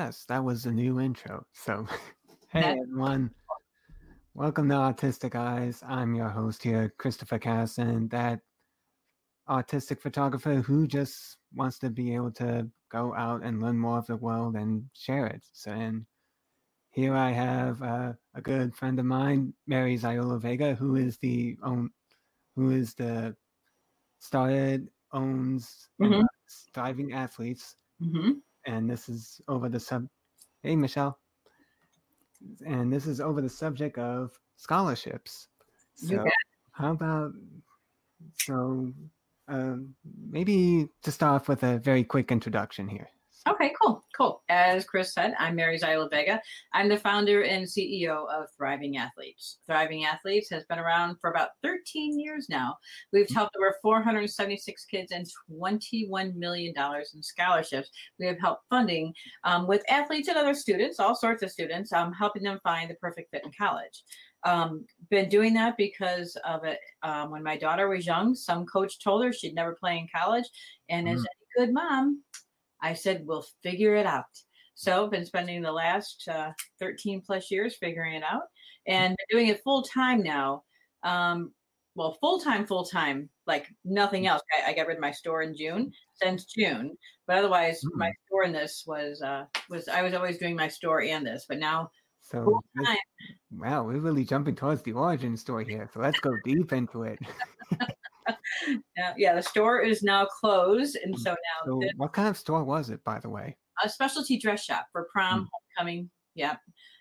Yes, that was the new intro. So, hey everyone, welcome to Autistic Eyes. I'm your host here, Christopher Casson, that autistic photographer who just wants to be able to go out and learn more of the world and share it. So, and here I have uh, a good friend of mine, Mary Ziola Vega, who is the own, who is the started owns mm-hmm. thriving athletes, mm-hmm. And this is over the sub. Hey, Michelle, and this is over the subject of scholarships. So, how about so um, maybe to start off with a very quick introduction here. Okay, cool, cool. As Chris said, I'm Mary Zyla Vega. I'm the founder and CEO of Thriving Athletes. Thriving Athletes has been around for about 13 years now. We've mm-hmm. helped over 476 kids and $21 million in scholarships. We have helped funding um, with athletes and other students, all sorts of students, um, helping them find the perfect fit in college. Um, been doing that because of it. Um, when my daughter was young, some coach told her she'd never play in college. And mm. as a good mom, I said, we'll figure it out. So I've been spending the last uh, 13 plus years figuring it out and doing it full time now. Um, well, full time, full time, like nothing else. I, I, got rid of my store in June since June, but otherwise, mm. my store in this was uh, was I was always doing my store and this, but now so wow, we're really jumping towards the origin story here. So let's go deep into it. yeah, yeah, the store is now closed, and so now. So this, what kind of store was it, by the way? A specialty dress shop for prom, mm. homecoming, yeah,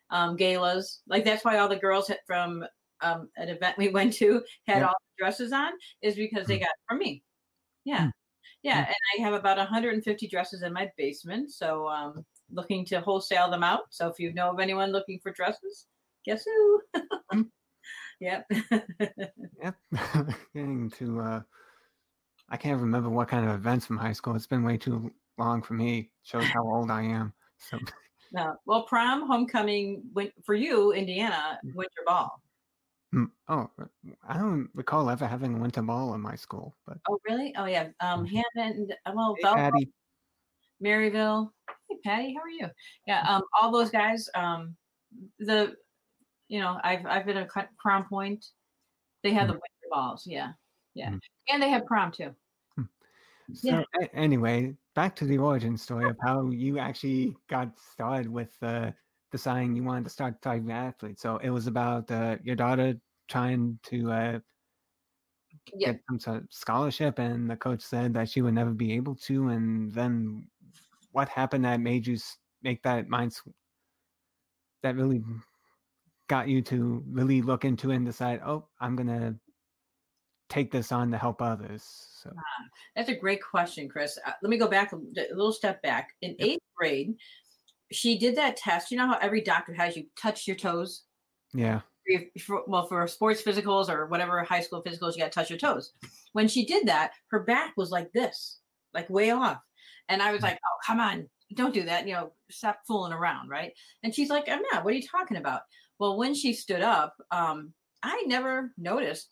um, galas. Like that's why all the girls from um, an event we went to had yep. all the dresses on, is because they hmm. got from me. Yeah, mm. yeah, and I have about 150 dresses in my basement, so um, looking to wholesale them out. So if you know of anyone looking for dresses, guess who? Hmm. Yep. yep. Getting to uh I can't remember what kind of events from high school. It's been way too long for me. Shows how old I am. So no. Well, prom, homecoming, went for you, Indiana, mm. winter ball. Hmm, oh, I don't recall ever having a winter ball in my school. But oh, really? Oh, yeah. Um, mm-hmm. Hammond. Uh, well, hey, Patty. Merrillville. Hey, Patty, how are you? Yeah. Um, all those guys. Um, the you know, I've I've been a Crown Point. They have mm-hmm. the winter balls, yeah, yeah, mm-hmm. and they have prom too. Hmm. So yeah. anyway, back to the origin story of how you actually got started with uh, deciding you wanted to start thriving athletes. So it was about uh, your daughter trying to uh, yeah. get some sort of scholarship, and the coach said that she would never be able to. And then what happened that made you make that mind that really got you to really look into it and decide, oh, I'm gonna take this on to help others? So ah, that's a great question, Chris. Uh, let me go back a, a little step back. In yep. eighth grade, she did that test. You know how every doctor has you touch your toes? Yeah. For, well, for sports physicals or whatever high school physicals, you got to touch your toes. When she did that, her back was like this, like way off. And I was mm. like, oh, come on, don't do that. You know, stop fooling around, right? And she's like, I'm not. What are you talking about? Well, when she stood up, um, I never noticed.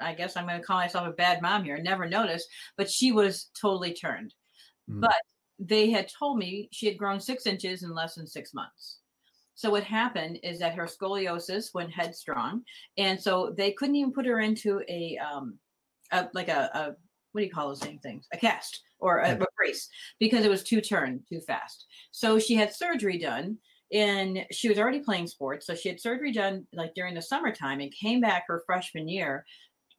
I guess I'm going to call myself a bad mom here. Never noticed, but she was totally turned. Mm. But they had told me she had grown six inches in less than six months. So what happened is that her scoliosis went headstrong, and so they couldn't even put her into a, um, a like a, a what do you call those same things? A cast or a, a brace because it was too turned too fast. So she had surgery done and she was already playing sports so she had surgery done like during the summertime and came back her freshman year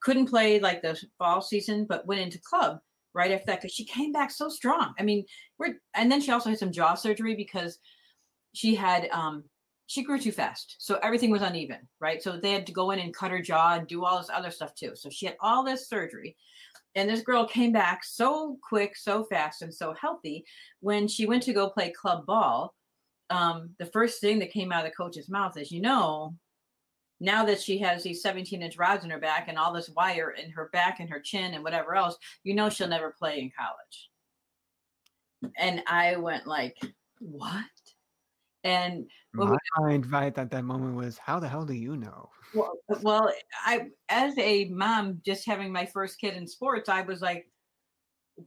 couldn't play like the fall season but went into club right after that because she came back so strong. I mean we're and then she also had some jaw surgery because she had um she grew too fast so everything was uneven right? So they had to go in and cut her jaw and do all this other stuff too. So she had all this surgery and this girl came back so quick so fast and so healthy when she went to go play club ball. Um, the first thing that came out of the coach's mouth is, you know, now that she has these 17 inch rods in her back and all this wire in her back and her chin and whatever else, you know, she'll never play in college. And I went like, what? And my mind right at that moment was, how the hell do you know? Well, well, I, as a mom, just having my first kid in sports, I was like,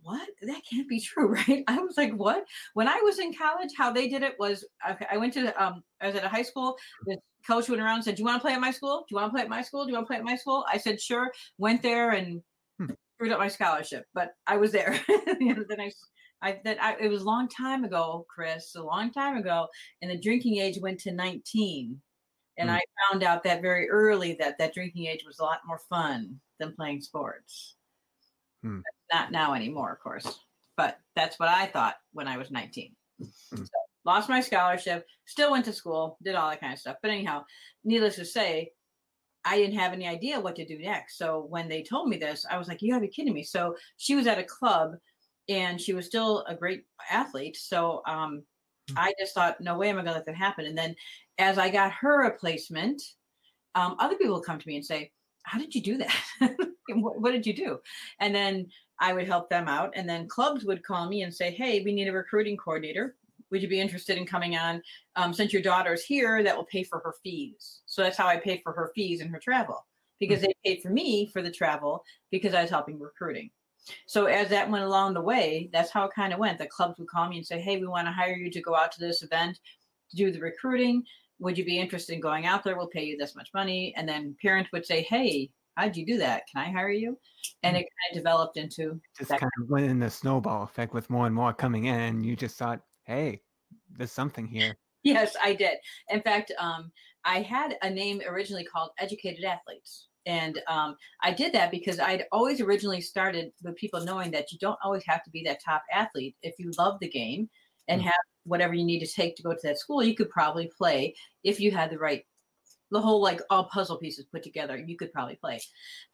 what? That can't be true, right? I was like, what? When I was in college, how they did it was okay, I went to um I was at a high school. The coach went around and said, Do you want to play at my school? Do you want to play at my school? Do you want to play at my school? I said, sure. Went there and hmm. screwed up my scholarship, but I was there. then I I that I, it was a long time ago, Chris, a long time ago, and the drinking age went to 19. And mm. I found out that very early that that drinking age was a lot more fun than playing sports. Mm. Not now anymore, of course, but that's what I thought when I was 19. Mm. So, lost my scholarship, still went to school, did all that kind of stuff. But anyhow, needless to say, I didn't have any idea what to do next. So when they told me this, I was like, you gotta be kidding me. So she was at a club and she was still a great athlete. So um, hmm. I just thought, no way am I going to let that happen. And then as I got her a placement, um, other people would come to me and say, how did you do that? what, what, did you do? And then I would help them out. And then clubs would call me and say, hey, we need a recruiting coordinator. Would you be interested in coming on? Um, since your daughter's here, that will pay for her fees. So that's how I paid for her fees and her travel because mm-hmm. they paid for me for the travel because I was helping recruiting. So as that went along the way, that's how it kind of went. The clubs would call me and say, "Hey, we want to hire you to go out to this event to do the recruiting. Would you be interested in going out there? We'll pay you this much money." And then parents would say, "Hey, how'd you do that? Can I hire you?" And it kind of developed into just kind of went in the snowball effect with more and more coming in. And you just thought, "Hey, there's something here." Yes, I did. In fact, um, I had a name originally called Educated Athletes and um, I did that because I'd always originally started with people knowing that you don't always have to be that top athlete. If you love the game and mm-hmm. have whatever you need to take to go to that school, you could probably play if you had the right, the whole like all puzzle pieces put together, you could probably play.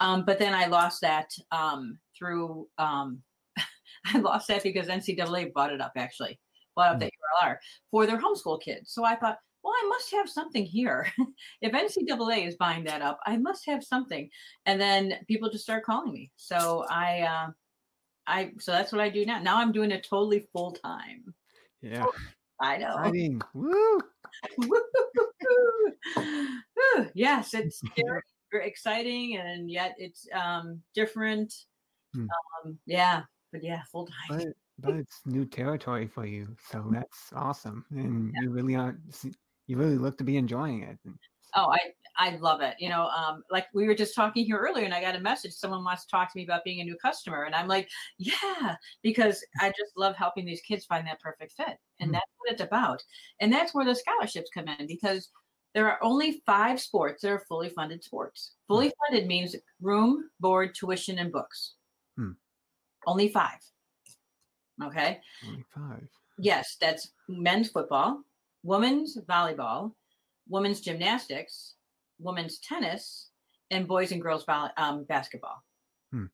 Um, but then I lost that um, through, um, I lost that because NCAA bought it up actually, bought up mm-hmm. the URL for their homeschool kids. So I thought, well, I must have something here. if NCAA is buying that up, I must have something. And then people just start calling me. So I, uh, I, so that's what I do now. Now I'm doing it totally full time. Yeah. I know. Exciting. Woo. yes, it's very, very exciting and yet it's um, different. Hmm. Um, yeah, but yeah, full time. But, but it's new territory for you, so that's awesome, and yeah. you really are you really look to be enjoying it. Oh, I I love it. You know, um, like we were just talking here earlier, and I got a message. Someone wants to talk to me about being a new customer, and I'm like, yeah, because I just love helping these kids find that perfect fit, and mm that's what it's about. And that's where the scholarships come in because there are only five sports that are fully funded sports. Fully mm funded means room, board, tuition, and books. Mm. Only five. Okay. Only five. Yes, that's men's football, women's volleyball, women's gymnastics, women's tennis, and boys and girls um, basketball. Hmm.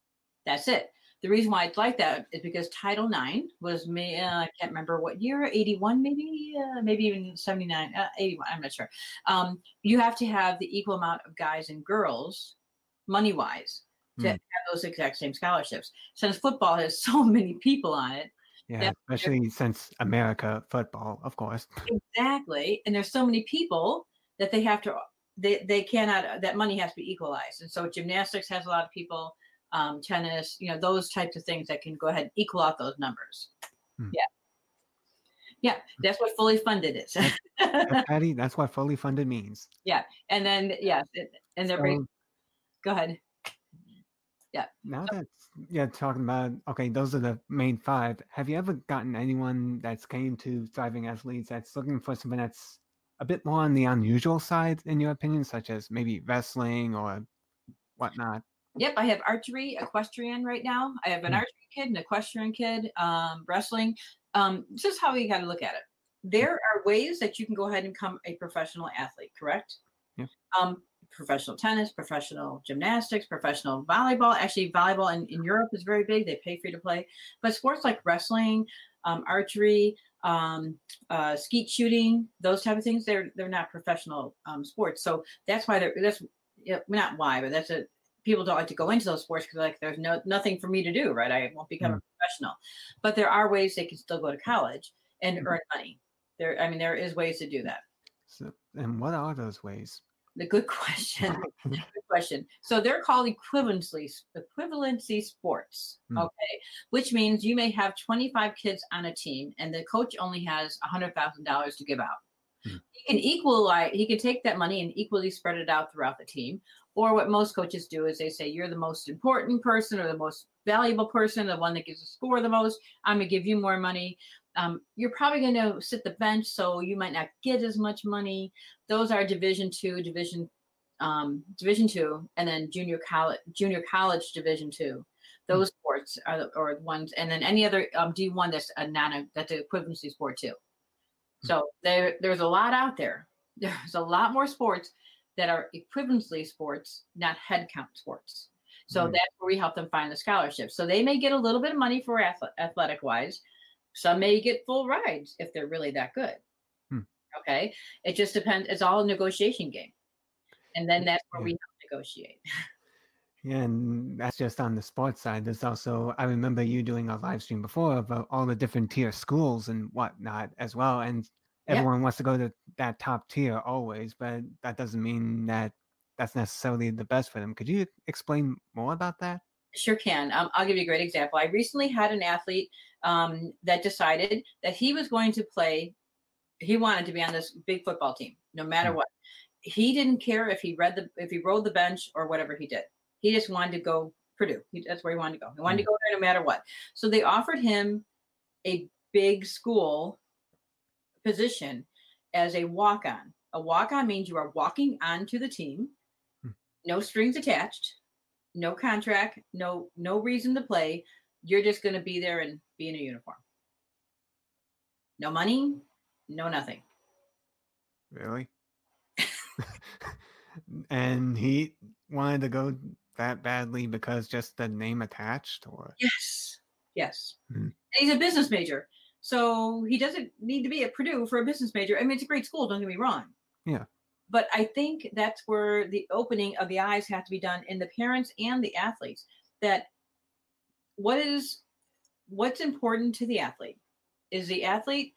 That's it. The reason why it's like that is because Title IX was me. Uh, I can't remember what year, eighty-one, maybe, uh, maybe even seventy-nine, uh, eighty-one. I'm not sure. Um, you have to have the equal amount of guys and girls, money-wise, to hmm. have those exact same scholarships. Since football has so many people on it, yeah, especially since America football, of course. Exactly. And there's so many people that they have to they they cannot that money has to be equalized. And so gymnastics has a lot of people, um, tennis, you know, those types of things that can go ahead and equal out those numbers. Hmm. Yeah. Yeah, that's what fully funded is. Patty, that's what fully funded means. Yeah. And then yes, and they're so, go ahead. Yeah. Now that yeah, talking about okay, those are the main five. Have you ever gotten anyone that's came to Thriving Athletes that's looking for something that's a bit more on the unusual side, in your opinion, such as maybe wrestling or whatnot? Yep, I have archery, equestrian right now. I have an mm. archery kid, an equestrian kid, um, wrestling. Um, this is how you got to look at it. There are ways that you can go ahead and become a professional athlete, correct? Yeah. Um, professional tennis, professional gymnastics, professional volleyball. Actually, volleyball in, in Europe is very big. They pay for you to play. But sports like wrestling, um, archery, um, uh, skeet shooting, those type of things, they're they're not professional um, sports. So that's why they're that's not why, but that's a people don't like to go into those sports because like there's no nothing for me to do, right? I won't become mm. a professional. But there are ways they can still go to college and mm. earn money. There, I mean, there is ways to do that. So, and what are those ways? The good question. good question. So they're called equivalency equivalency sports. Hmm. Okay, which means you may have 25 kids on a team, and the coach only has $100,000 to give out. Hmm. He can equalize. He can take that money and equally spread it out throughout the team. Or what most coaches do is they say, "You're the most important person, or the most valuable person, the one that gives a score the most. I'm gonna give you more money." Um, you're probably going to sit the bench, so you might not get as much money. Those are Division two, Division um, Division two, and then junior college, junior college Division two. Those sports are the, or ones, and then any other um, D one that's a non that's an equivalency sport too. So there, there's a lot out there. There's a lot more sports that are equivalency sports, not head count sports. So Mm. that's where we help them find the scholarships. So they may get a little bit of money for athletic wise. Some may get full rides if they're really that good. Hmm. Okay. It just depends. It's all a negotiation game. And then that's where Yeah. we negotiate. Yeah, and that's just on the sports side. There's also, I remember you doing a live stream before about all the different tier schools and whatnot as well. And Yeah. everyone wants to go to that top tier always, but that doesn't mean that that's necessarily the best for them. Could you explain more about that? Sure can. Um, I'll give you a great example. I recently had an athlete um, that decided that he was going to play. He wanted to be on this big football team, no matter Hmm. what. He didn't care if he read the if he rode the bench or whatever he did. He just wanted to go Purdue. He, that's where he wanted to go. He wanted to go there no matter what. So they offered him a big school position as a walk on. A walk on means you are walking onto the team, Hmm. no strings attached, no contract, no no reason to play. You're just going to be there and be in a uniform. No money, no nothing. Really? and he wanted to go that badly because just the name attached or Yes. Yes. Hmm. He's a business major. So he doesn't need to be at Purdue for a business major. I mean, it's a great school, don't get me wrong. Yeah. But I think that's where the opening of the eyes have to be done in the parents and the athletes. That what is what's important to the athlete is the athlete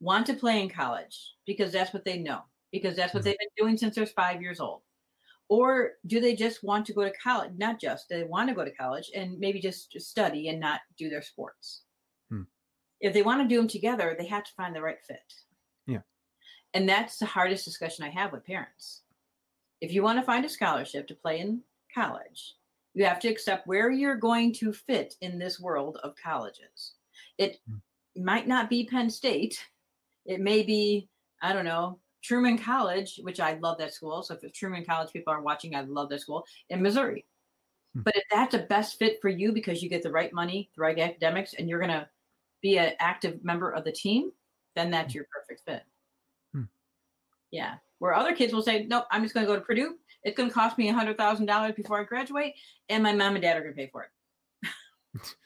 want to play in college because that's what they know, because that's what Mhm. they've been doing since they're five years old. Or do they just want to go to college? Not just, they want to go to college and maybe just study and not do their sports. Hmm. If they want to do them together, they have to find the right fit. Yeah. And that's the hardest discussion I have with parents. If you want to find a scholarship to play in college, you have to accept where you're going to fit in this world of colleges. It Hmm. might not be Penn State. It may be, I don't know, Truman College, which I love that school. So if it's Truman College people are watching, I love that school in Missouri. Hmm. But if that's the best fit for you because you get the right money, the right academics, and you're gonna be an active member of the team, then that's your perfect fit. Hmm. Yeah. Where other kids will say, Nope, I'm just gonna go to Purdue. It's gonna cost me a hundred thousand dollars before I graduate, and my mom and dad are gonna pay for it.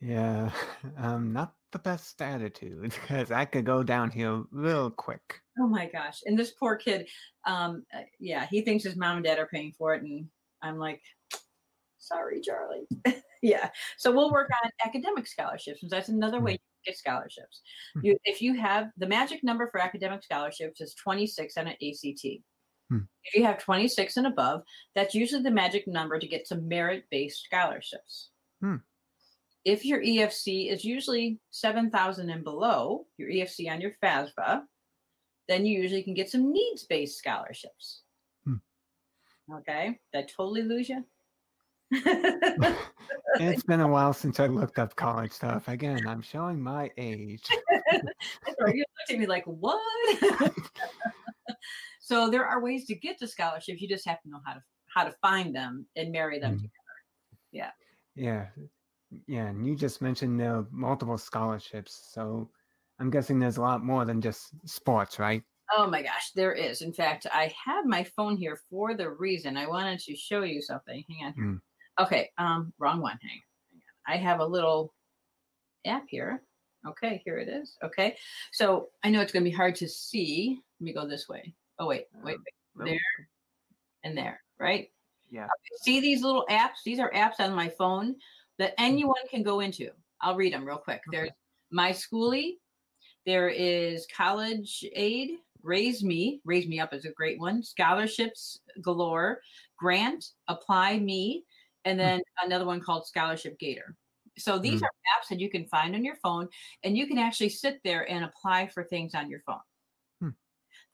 yeah, um, not the best attitude because I could go downhill real quick. Oh my gosh. And this poor kid, um, uh, yeah, he thinks his mom and dad are paying for it. And I'm like, sorry, Charlie. yeah. So we'll work on academic scholarships. And that's another way get scholarships. Hmm. You, if you have the magic number for academic scholarships is 26 on an ACT. Hmm. If you have 26 and above, that's usually the magic number to get some merit based scholarships. Hmm. If your EFC is usually 7,000 and below, your EFC on your FAFSA, then you usually can get some needs based scholarships. Hmm. Okay. I totally lose you? it's been a while since I looked up college stuff. Again, I'm showing my age. Or you looked at me like, what? so there are ways to get to scholarships. You just have to know how to how to find them and marry them Mhm. together. Yeah. Yeah. Yeah. And you just mentioned there are multiple scholarships. So I'm guessing there's a lot more than just sports, right? Oh my gosh, there is. In fact, I have my phone here for the reason I wanted to show you something. Hang on here. Mm. Okay, um, wrong one. Hang on. I have a little app here. Okay, here it is. Okay. So I know it's gonna be hard to see. Let me go this way. Oh wait, wait, wait, there and there, right? Yeah. See these little apps? These are apps on my phone that anyone can go into. I'll read them real quick. There's My Schoolie, there is College Aid, Raise Me, Raise Me Up is a great one. Scholarships Galore, Grant, Apply Me, and then another one called Scholarship Gator. So these Mm. are apps that you can find on your phone, and you can actually sit there and apply for things on your phone. Hmm.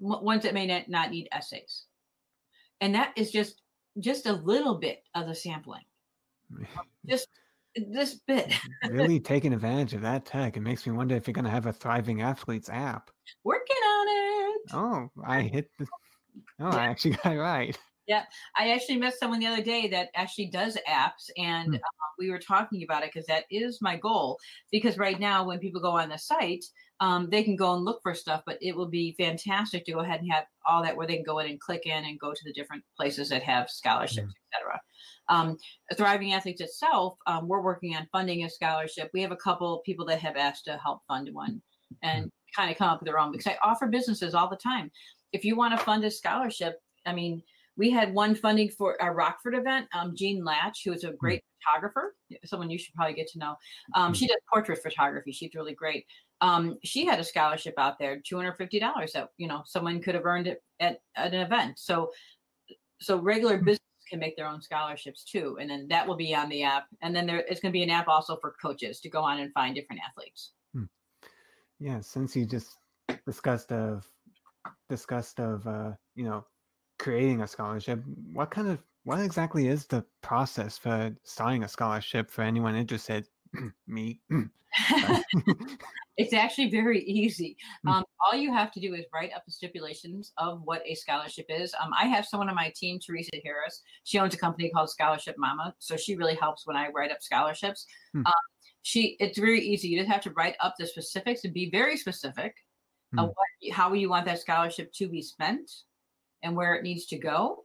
W- Ones that may not, not need essays, and that is just just a little bit of the sampling. Just this bit. really taking advantage of that tech. It makes me wonder if you're going to have a thriving athletes app. Working on it. Oh, I hit the. Oh, I actually got it right. I actually met someone the other day that actually does apps, and Hmm. uh, we were talking about it because that is my goal. Because right now, when people go on the site, um, they can go and look for stuff, but it will be fantastic to go ahead and have all that where they can go in and click in and go to the different places that have scholarships, etc. Um, Thriving Athletes itself, um, we're working on funding a scholarship. We have a couple people that have asked to help fund one and kind of come up with their own because I offer businesses all the time. If you want to fund a scholarship, I mean, we had one funding for a Rockford event. Um, Jean Latch, who is a great photographer, someone you should probably get to know. Um, she does portrait photography. She's really great. Um, she had a scholarship out there, two hundred fifty dollars that you know someone could have earned it at, at an event. So, so regular business can make their own scholarships too, and then that will be on the app. And then there it's going to be an app also for coaches to go on and find different athletes. Yeah, since you just discussed of discussed of uh, you know, creating a scholarship, what kind of what exactly is the process for starting a scholarship for anyone interested? Me. it's actually very easy. Mm. Um, all you have to do is write up the stipulations of what a scholarship is. Um, I have someone on my team, Teresa Harris. She owns a company called Scholarship Mama, so she really helps when I write up scholarships. Hmm. Um, she, it's very easy. You just have to write up the specifics and be very specific of Hmm. what, how you want that scholarship to be spent and where it needs to go.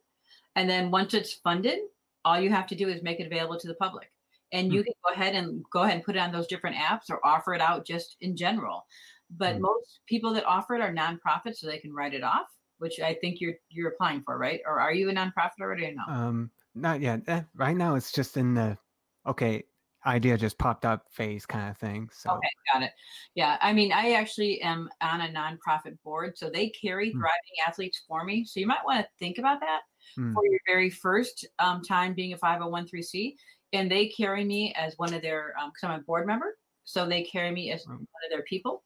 And then once it's funded, all you have to do is make it available to the public and you can go ahead and go ahead and put it on those different apps or offer it out just in general. But Mm. most people that offer it are nonprofits, so they can write it off, which I think you're you're applying for, right? Or are you a nonprofit already? Or no? Um, not yet. Eh, right now, it's just in the okay. Idea just popped up phase kind of thing. So Okay, got it. Yeah, I mean, I actually am on a nonprofit board, so they carry Hmm. thriving athletes for me. So you might want to think about that Hmm. for your very first um, time being a 501c, and they carry me as one of their because I'm a board member, so they carry me as Oh. one of their people.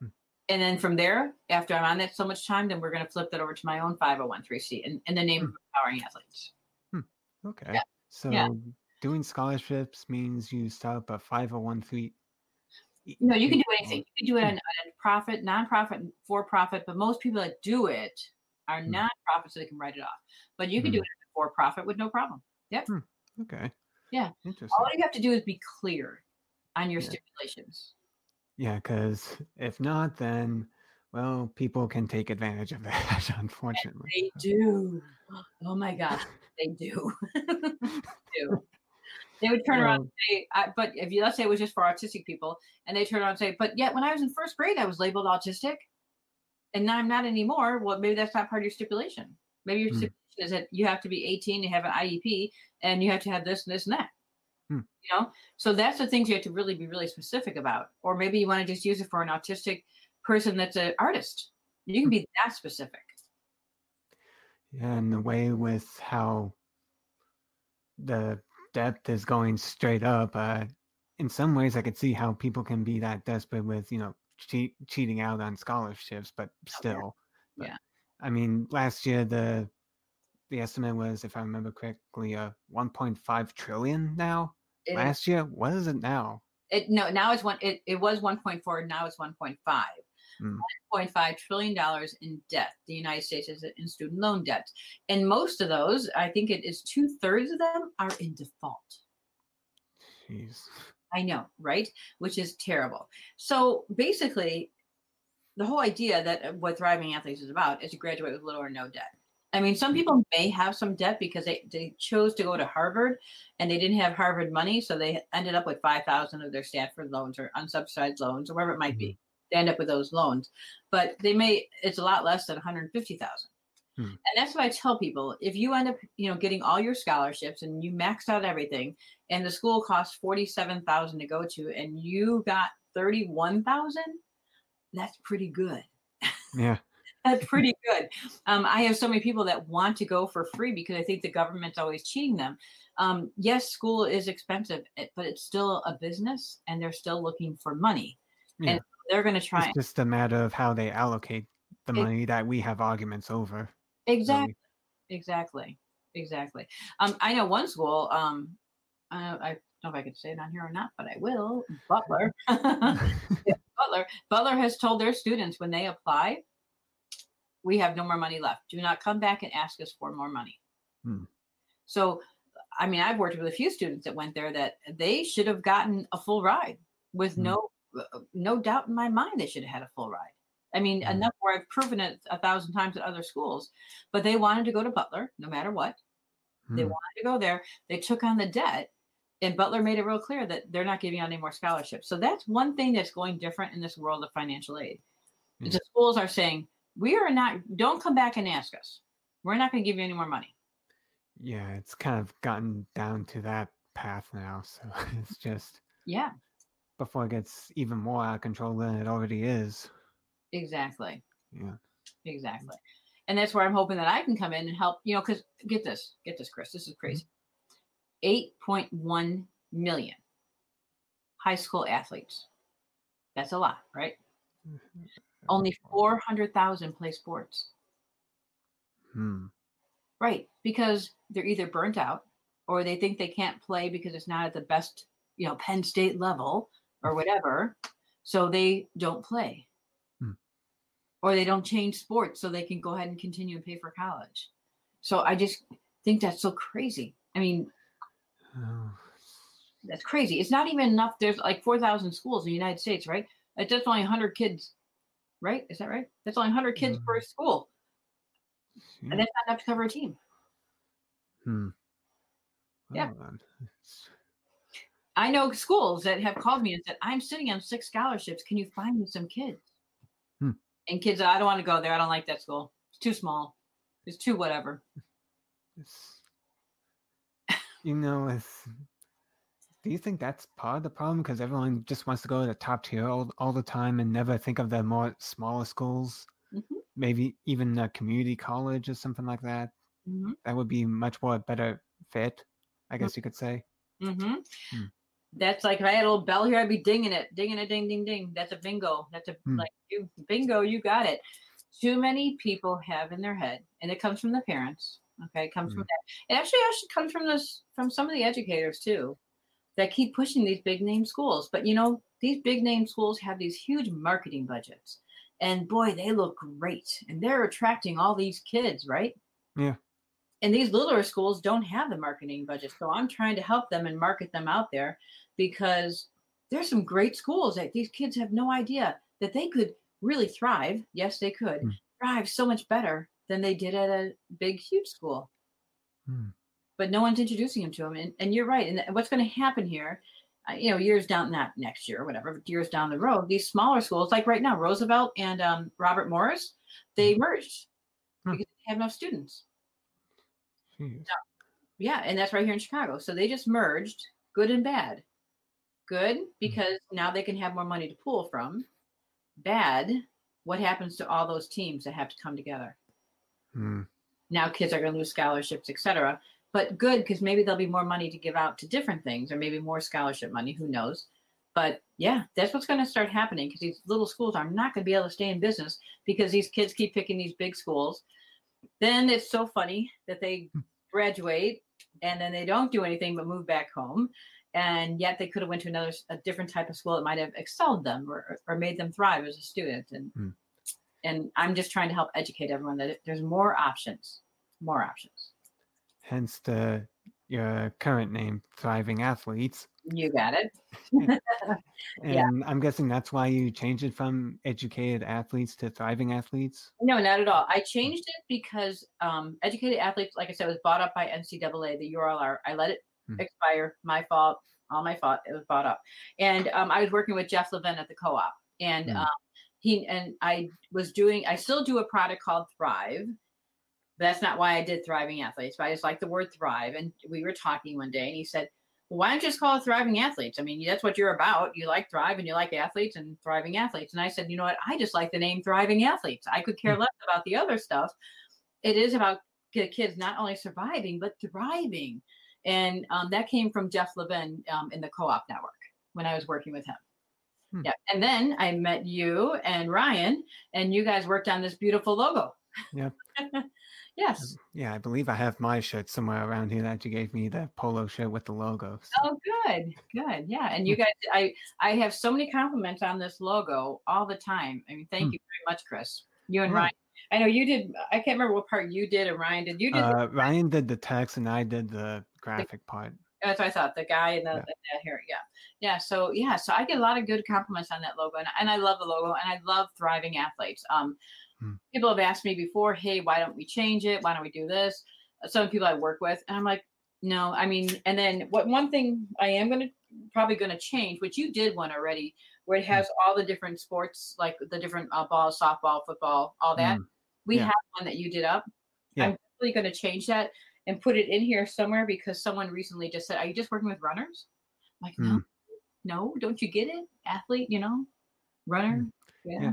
Hmm. And then from there, after I'm on that so much time, then we're going to flip that over to my own 501c and, in the name Hmm. of empowering athletes. okay. So Yeah. Doing scholarships means you start up a five hundred one three. No, you can do anything. You can do it on a profit, nonprofit, for profit, but most people that do it are Hmm. nonprofit, so they can write it off. But you can do Hmm. it for profit with no problem. Yep. Okay. Yeah. Interesting. All you have to do is be clear on your Yeah. stipulations. Yeah, because if not, then well, people can take advantage of that. Unfortunately. They do. Oh my gosh, they do. They do. They would turn around and say, I, but if you let's say it was just for autistic people, and they turn around and say, but yet when I was in first grade, I was labeled autistic, and now I'm not anymore. Well, maybe that's not part of your stipulation. Maybe your Hmm. stipulation is that you have to be 18 you have an IEP, and you have to have this and this and that. Hmm. You know, so that's the things you have to really be really specific about. Or maybe you want to just use it for an autistic person that's an artist. You can be that specific. Yeah, and the way with how the depth is going straight up, uh, in some ways I could see how people can be that desperate with, you know, cheat, cheating out on scholarships, but still. But, Oh, Yeah. I mean, last year the the estimate was, if I remember correctly, uh, 1.5 trillion now. It is- last year, what is it now? It no, now it's one. It, it was 1.4. Now it's 1.5. Hmm. 1.5 trillion dollars in debt. The United States is in student loan debt, and most of those, I think it is two thirds of them, are in default. Jeez. I know, right? Which is terrible. So basically, the whole idea that uh, what Thriving Athletes is about is to graduate with little or no debt. I mean, some people may have some debt because they, they chose to go to Harvard and they didn't have Harvard money, so they ended up with five thousand of their Stafford loans or unsubsidized loans or whatever it might be. They end up with those loans, but they may it's a lot less than one hundred fifty thousand. Hmm. And that's what I tell people: if you end up, you know, getting all your scholarships and you maxed out everything, and the school costs forty-seven thousand to go to, and you got thirty-one thousand, that's pretty good. Yeah. That's pretty good. Um, I have so many people that want to go for free because I think the government's always cheating them. Um, yes, school is expensive, eh, but it's still a business and they're still looking for money. Yeah. And they're going to try. It's just a matter of how they allocate the money it, that we have arguments over. Exactly. Exactly. Exactly. Um, I know one school, um, uh, I don't know if I could say it on here or not, but I will. Butler. Butler. Butler has told their students when they apply, we have no more money left. Do not come back and ask us for more money. Hmm. So, I mean, I've worked with a few students that went there that they should have gotten a full ride with hmm. no no doubt in my mind they should have had a full ride. I mean, hmm. enough where I've proven it a thousand times at other schools, but they wanted to go to Butler no matter what. They hmm. wanted to go there. They took on the debt and Butler made it real clear that they're not giving out any more scholarships. So that's one thing that's going different in this world of financial aid. Mm-hmm. The schools are saying, we are not, don't come back and ask us. We're not going to give you any more money. Yeah, it's kind of gotten down to that path now. So it's just, yeah, before it gets even more out of control than it already is. Exactly. Yeah. Exactly. And that's where I'm hoping that I can come in and help, you know, because get this, get this, Chris, this is crazy. 8.1 million high school athletes. That's a lot, right? Mm-hmm. Only 400,000 play sports. Hmm. Right, because they're either burnt out or they think they can't play because it's not at the best, you know, Penn State level or whatever. So they don't play. Hmm. Or they don't change sports so they can go ahead and continue and pay for college. So I just think that's so crazy. I mean, Oh. That's crazy. It's not even enough. There's like 4,000 schools in the United States, right? That's only 100 kids, right? Is that right? That's only 100 kids mm. per school. And that's not enough to cover a team. Hmm. yeah. I know schools that have called me and said, I'm sitting on six scholarships. Can you find me some kids? Hmm. And kids, I don't want to go there. I don't like that school. It's too small. It's too whatever. It's you know, if do you think that's part of the problem? Because everyone just wants to go to the top tier all, all the time and never think of the more smaller schools, mm-hmm. maybe even a community college or something like that. Mm-hmm. That would be much more better fit, I guess mm-hmm. you could say. Mm-hmm. Hmm. That's like if I had a little bell here, I'd be dinging it, dinging it, ding, ding, ding. That's a bingo. That's a hmm. like you bingo. You got it. Too many people have in their head, and it comes from the parents Okay, it comes mm-hmm. from that. It actually actually comes from this from some of the educators too, that keep pushing these big name schools. But you know, these big name schools have these huge marketing budgets, and boy, they look great, and they're attracting all these kids, right? Yeah. And these littler schools don't have the marketing budget, so I'm trying to help them and market them out there because there's some great schools that these kids have no idea that they could really thrive. Yes, they could mm. thrive so much better than they did at a big, huge school. Hmm. But no one's introducing them to them. And, and you're right. And what's going to happen here, uh, you know, years down, not next year, whatever, years down the road, these smaller schools, like right now, Roosevelt and um, Robert Morris, they hmm. merged hmm. because they have enough students. yeah, and that's right here in Chicago. So they just merged good and bad. Good hmm. because now they can have more money to pull from. Bad, what happens to all those teams that have to come together? Mm. Now kids are going to lose scholarships, etc. But good because maybe there'll be more money to give out to different things, or maybe more scholarship money. Who knows? But yeah, that's what's going to start happening because these little schools are not going to be able to stay in business because these kids keep picking these big schools. Then it's so funny that they hmm. graduate and then they don't do anything but move back home and yet they could have went to another a different type of school that might have excelled them or, or made them thrive as a student and mm and I'm just trying to help educate everyone that there's more options, more options. Hence the your current name, Thriving Athletes. You got it. and yeah. I'm guessing that's why you changed it from educated athletes to thriving athletes. No, not at all. I changed it because um, educated athletes, like I said, was bought up by NCAA, the URL. I let it hmm. expire. My fault. All my fault. It was bought up. And um, I was working with Jeff Levin at the co-op, and hmm. um, he and I was doing I still do a product called Thrive. That's not why I did Thriving Athletes, but I just like the word thrive. And we were talking one day and he said, why don't you just call it Thriving Athletes? I mean, that's what you're about. You like Thrive and you like athletes and thriving athletes. And I said, you know what? I just like the name Thriving Athletes. I could care mm-hmm. less about the other stuff. It is about the kids not only surviving, but thriving. And um, that came from Jeff Levin um, in the co op network when I was working with him. Hmm. Yeah. And then I met you and Ryan, and you guys worked on this beautiful logo. Yep. Yes. Yeah, I believe I have my shirt somewhere around here that you gave me the polo shirt with the logo. So. Oh, good, good. Yeah, and you guys, I I have so many compliments on this logo all the time. I mean, thank hmm. you very much, Chris. You and Ryan. I know you did. I can't remember what part you did, and Ryan did. You did. Uh, Ryan did the text, and I did the graphic the, part. That's what I thought. The guy in the, yeah. the, the hair, yeah, yeah. So yeah, so I get a lot of good compliments on that logo, and, and I love the logo, and I love thriving athletes. Um, Hmm. People have asked me before, hey, why don't we change it? Why don't we do this? Some people I work with, and I'm like, no, I mean, and then what one thing I am gonna probably gonna change, which you did one already, where it hmm. has all the different sports, like the different uh, balls, softball, football, all that. Mm. We yeah. have one that you did up. Yeah. I'm really gonna change that and put it in here somewhere because someone recently just said, "Are you just working with runners?" I'm like, no, mm. no, don't you get it? Athlete, you know, runner. Hmm. Yeah. yeah.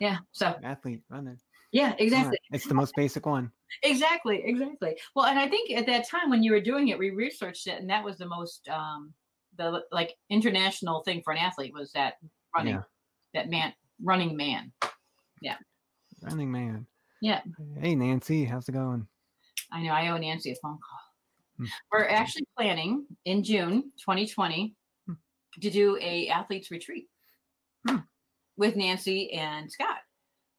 Yeah. So athlete runner. Yeah, exactly. It's the most basic one. exactly, exactly. Well, and I think at that time when you were doing it, we researched it, and that was the most um the like international thing for an athlete was that running, yeah. that man, running man. Yeah. Running man. Yeah. Hey Nancy, how's it going? I know I owe Nancy a phone call. Hmm. We're actually planning in June 2020 hmm. to do a athletes retreat. Hmm with Nancy and Scott.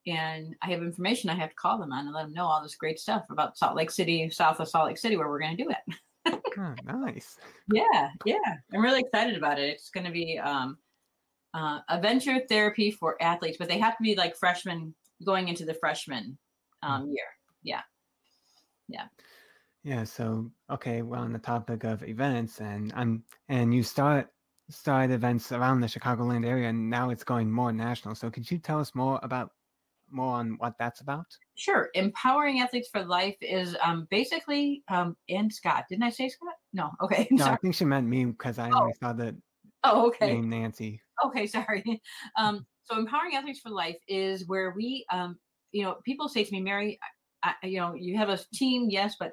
And I have information I have to call them on and let them know all this great stuff about Salt Lake City, south of Salt Lake City, where we're going to do it. oh, nice. Yeah, yeah. I'm really excited about it. It's going to be um, uh, a venture therapy for athletes, but they have to be like freshmen going into the freshman um, year. Yeah. Yeah. Yeah. So, okay, well, on the topic of events, and I'm, and you start started events around the Chicagoland area, and now it's going more national. So, could you tell us more about more on what that's about? Sure. Empowering Athletes for Life is um, basically, um, and Scott. Didn't I say Scott? No. Okay. no, I think she meant me because I oh. only saw the oh, okay. name Nancy. Okay, sorry. Um, so, Empowering Athletes for Life is where we, um, you know, people say to me, Mary, I, you know, you have a team, yes, but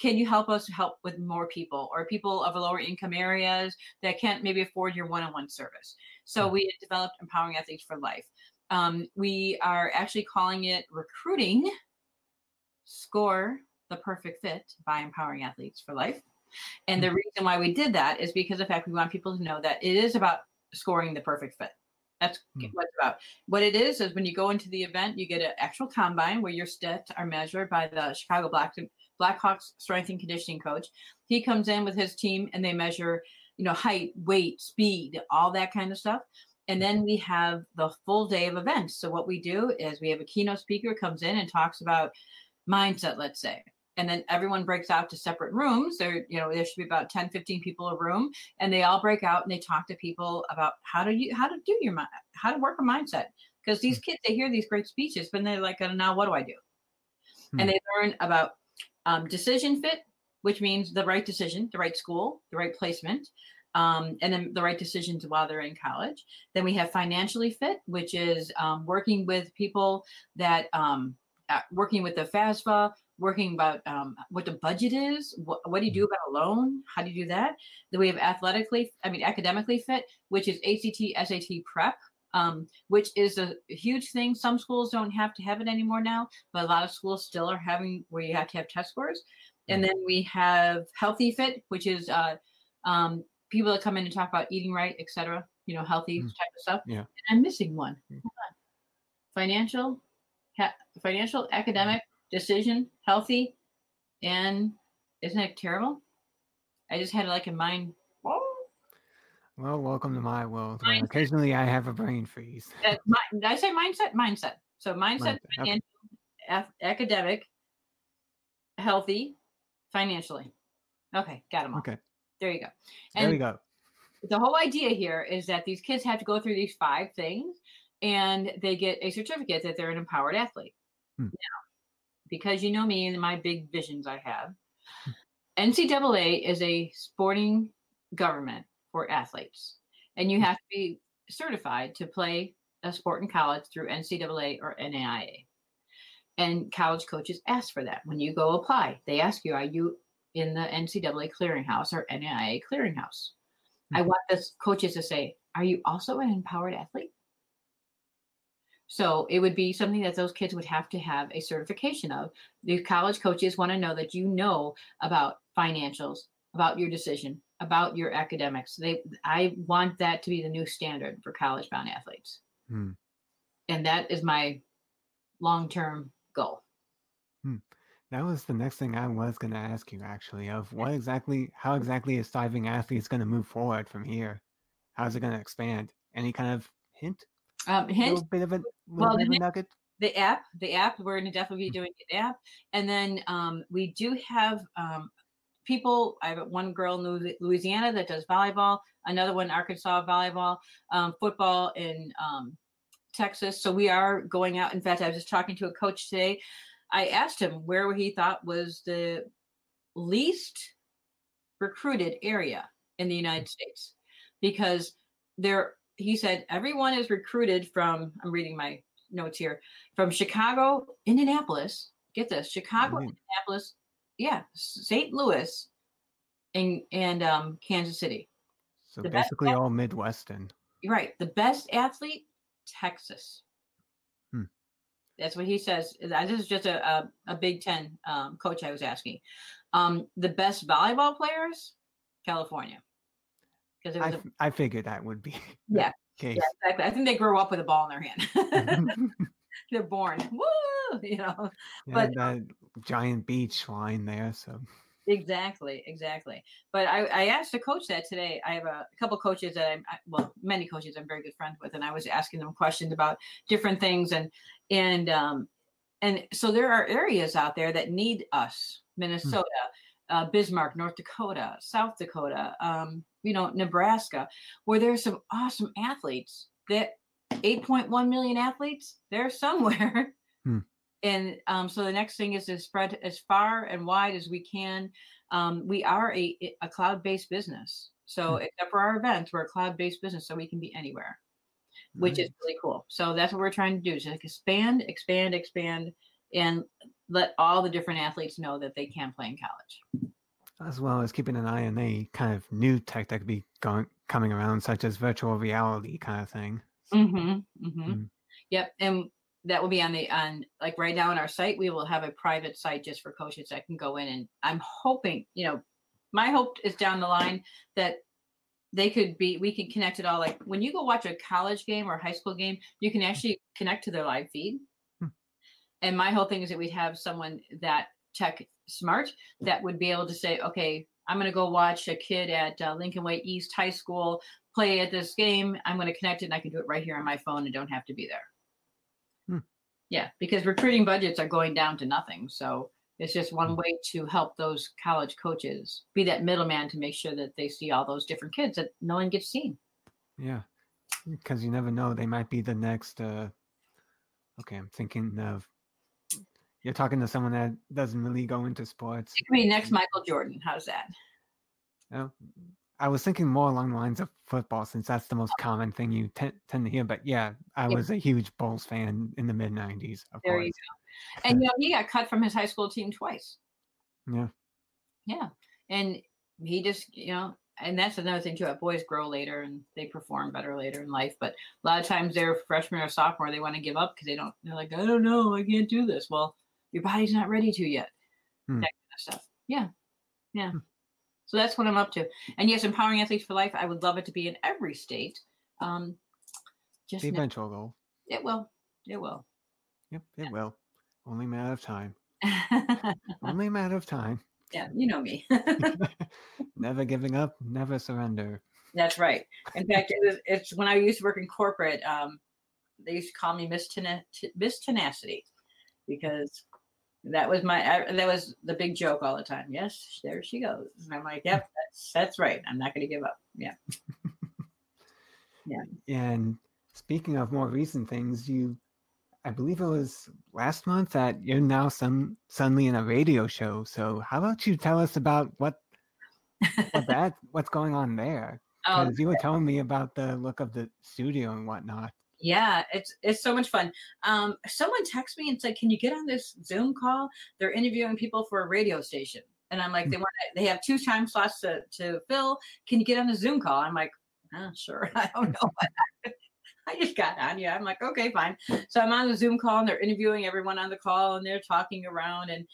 can you help us help with more people or people of lower income areas that can't maybe afford your one-on-one service? So we developed empowering athletes for life. Um, we are actually calling it recruiting. Score the perfect fit by empowering athletes for life. And the reason why we did that is because of the fact we want people to know that it is about scoring the perfect fit that's mm. what it's about. What it is is when you go into the event, you get an actual combine where your stats are measured by the Chicago Black Blackhawks strength and conditioning coach. He comes in with his team and they measure, you know, height, weight, speed, all that kind of stuff. And then we have the full day of events. So what we do is we have a keynote speaker comes in and talks about mindset, let's say. And then everyone breaks out to separate rooms. There, you know, there should be about 10, 15 people a room. And they all break out and they talk to people about how do you how to do your mind, how to work a mindset. Because these kids, they hear these great speeches, but they're like, now what do I do? Hmm. And they learn about um, decision fit, which means the right decision, the right school, the right placement, um, and then the right decisions while they're in college. Then we have financially fit, which is um, working with people that um, uh, working with the FAFSA, working about um, what the budget is. What, what, do you do about a loan? How do you do that? Then we have athletically, I mean, academically fit, which is ACT, SAT prep. Um, which is a huge thing. Some schools don't have to have it anymore now, but a lot of schools still are having where you have to have test scores. And mm. then we have Healthy Fit, which is uh, um, people that come in and talk about eating right, etc. You know, healthy mm. type of stuff. Yeah. And I'm missing one. Mm. Financial, ha- financial, academic, decision, healthy, and isn't it terrible? I just had like a mind well, welcome to my world. occasionally, I have a brain freeze. Uh, my, did I say mindset? Mindset. So mindset, mindset. financial, okay. academic, healthy, financially. Okay, got them all. Okay. There you go. And there you go. The whole idea here is that these kids have to go through these five things, and they get a certificate that they're an empowered athlete. Hmm. Now, because you know me and my big visions I have, hmm. NCAA is a sporting government for athletes, and you have to be certified to play a sport in college through NCAA or NAIA. And college coaches ask for that when you go apply. They ask you, "Are you in the NCAA clearinghouse or NAIA clearinghouse?" I want the coaches to say, Are you also an empowered athlete? So it would be something that those kids would have to have a certification of. The college coaches want to know that you know about financials, about your decision, about your academics. They I want that to be the new standard for college bound athletes. Hmm. And that is my long term goal. Hmm. That was the next thing I was going to ask you, actually, of what exactly, how exactly is Thriving Athletes going to move forward from here? How's it going to expand? Any kind of hint? Um, hint. A little bit of a, well, bit of a nugget. The app, the app. We're going to definitely be mm. doing the app, and then um, we do have um, people. I have one girl in Louisiana that does volleyball, another one Arkansas volleyball, um, football in um, Texas. So we are going out. In fact, I was just talking to a coach today I asked him where he thought was the least recruited area in the United States because there he said everyone is recruited from I'm reading my notes here from Chicago, Indianapolis. Get this, Chicago, mm-hmm. Indianapolis, yeah, St. Louis, and and um, Kansas City. So the basically all Midwestern. Right. The best athlete, Texas. That's what he says. This is just a, a, a Big Ten um, coach I was asking. Um, the best volleyball players, California. Because I, a, I figured that would be. Yeah. Case. Yeah, exactly. I think they grow up with a ball in their hand. They're born. Woo! You know. Yeah, but that giant beach line there. So Exactly, exactly. But I, I asked a coach that today. I have a, a couple coaches that I'm, well, many coaches I'm very good friends with, and I was asking them questions about different things, and and um, and so there are areas out there that need us: hmm. Minnesota, uh, Bismarck, North Dakota, South Dakota, um, you know, Nebraska, where there's some awesome athletes. That 8.1 million athletes, they're somewhere. Hmm and um, so the next thing is to spread as far and wide as we can. Um, we are a, a cloud-based business. So mm-hmm. except for our events, we're a cloud-based business, so we can be anywhere, which is really cool. So that's what we're trying to do: is expand, expand, expand, and let all the different athletes know that they can play in college. As well as keeping an eye on any kind of new tech that could be going coming around, such as virtual reality kind of thing. Mm-hmm, mm-hmm. Mm. Yep, and that will be on the on like right now on our site we will have a private site just for coaches that can go in and i'm hoping you know my hope is down the line that they could be we can connect it all like when you go watch a college game or high school game you can actually connect to their live feed. And my whole thing is that we'd have someone that tech smart that would be able to say okay i'm going to go watch a kid at uh, lincoln way east high school play at this game i'm going to connect it and i can do it right here on my phone and don't have to be there yeah, because recruiting budgets are going down to nothing. So it's just one mm. way to help those college coaches be that middleman to make sure that they see all those different kids that no one gets seen. Yeah, because you never know; they might be the next. uh Okay, I'm thinking of. You're talking to someone that doesn't really go into sports. Could be next Michael Jordan. How's that? Oh, I was thinking more along the lines of football since that's the most common thing you t- tend to hear. But yeah, I yeah. was a huge Bulls fan in the mid '90s. There course. you go. And you know, he got cut from his high school team twice. Yeah. Yeah, and he just you know, and that's another thing too. Boys grow later and they perform better later in life. But a lot of times they're freshman or sophomore, they want to give up because they don't. They're like, I don't know, I can't do this. Well, your body's not ready to yet. Hmm. That kind of stuff. Yeah. Yeah. Hmm. So that's what I'm up to. And yes, empowering athletes for life. I would love it to be in every state. Um, just the eventual goal. It will. It will. Yep, it yeah. will. Only a matter of time. Only a matter of time. Yeah, you know me. never giving up, never surrender. That's right. In fact, it was, it's when I used to work in corporate. Um, they used to call me Miss, Tena- Miss Tenacity because that was my that was the big joke all the time. Yes, there she goes. And I'm like, yep, that's that's right. I'm not going to give up. Yeah. yeah. And speaking of more recent things, you, I believe it was last month that you're now some suddenly in a radio show. So how about you tell us about what well, that what's going on there? Oh, Because you were telling me about the look of the studio and whatnot. Yeah, it's it's so much fun. Um, someone texted me and said, "Can you get on this Zoom call? They're interviewing people for a radio station." And I'm like, "They want they have two time slots to to fill. Can you get on the Zoom call?" I'm like, oh, "Sure." I don't know. I just got on. Yeah, I'm like, "Okay, fine." So I'm on the Zoom call and they're interviewing everyone on the call and they're talking around and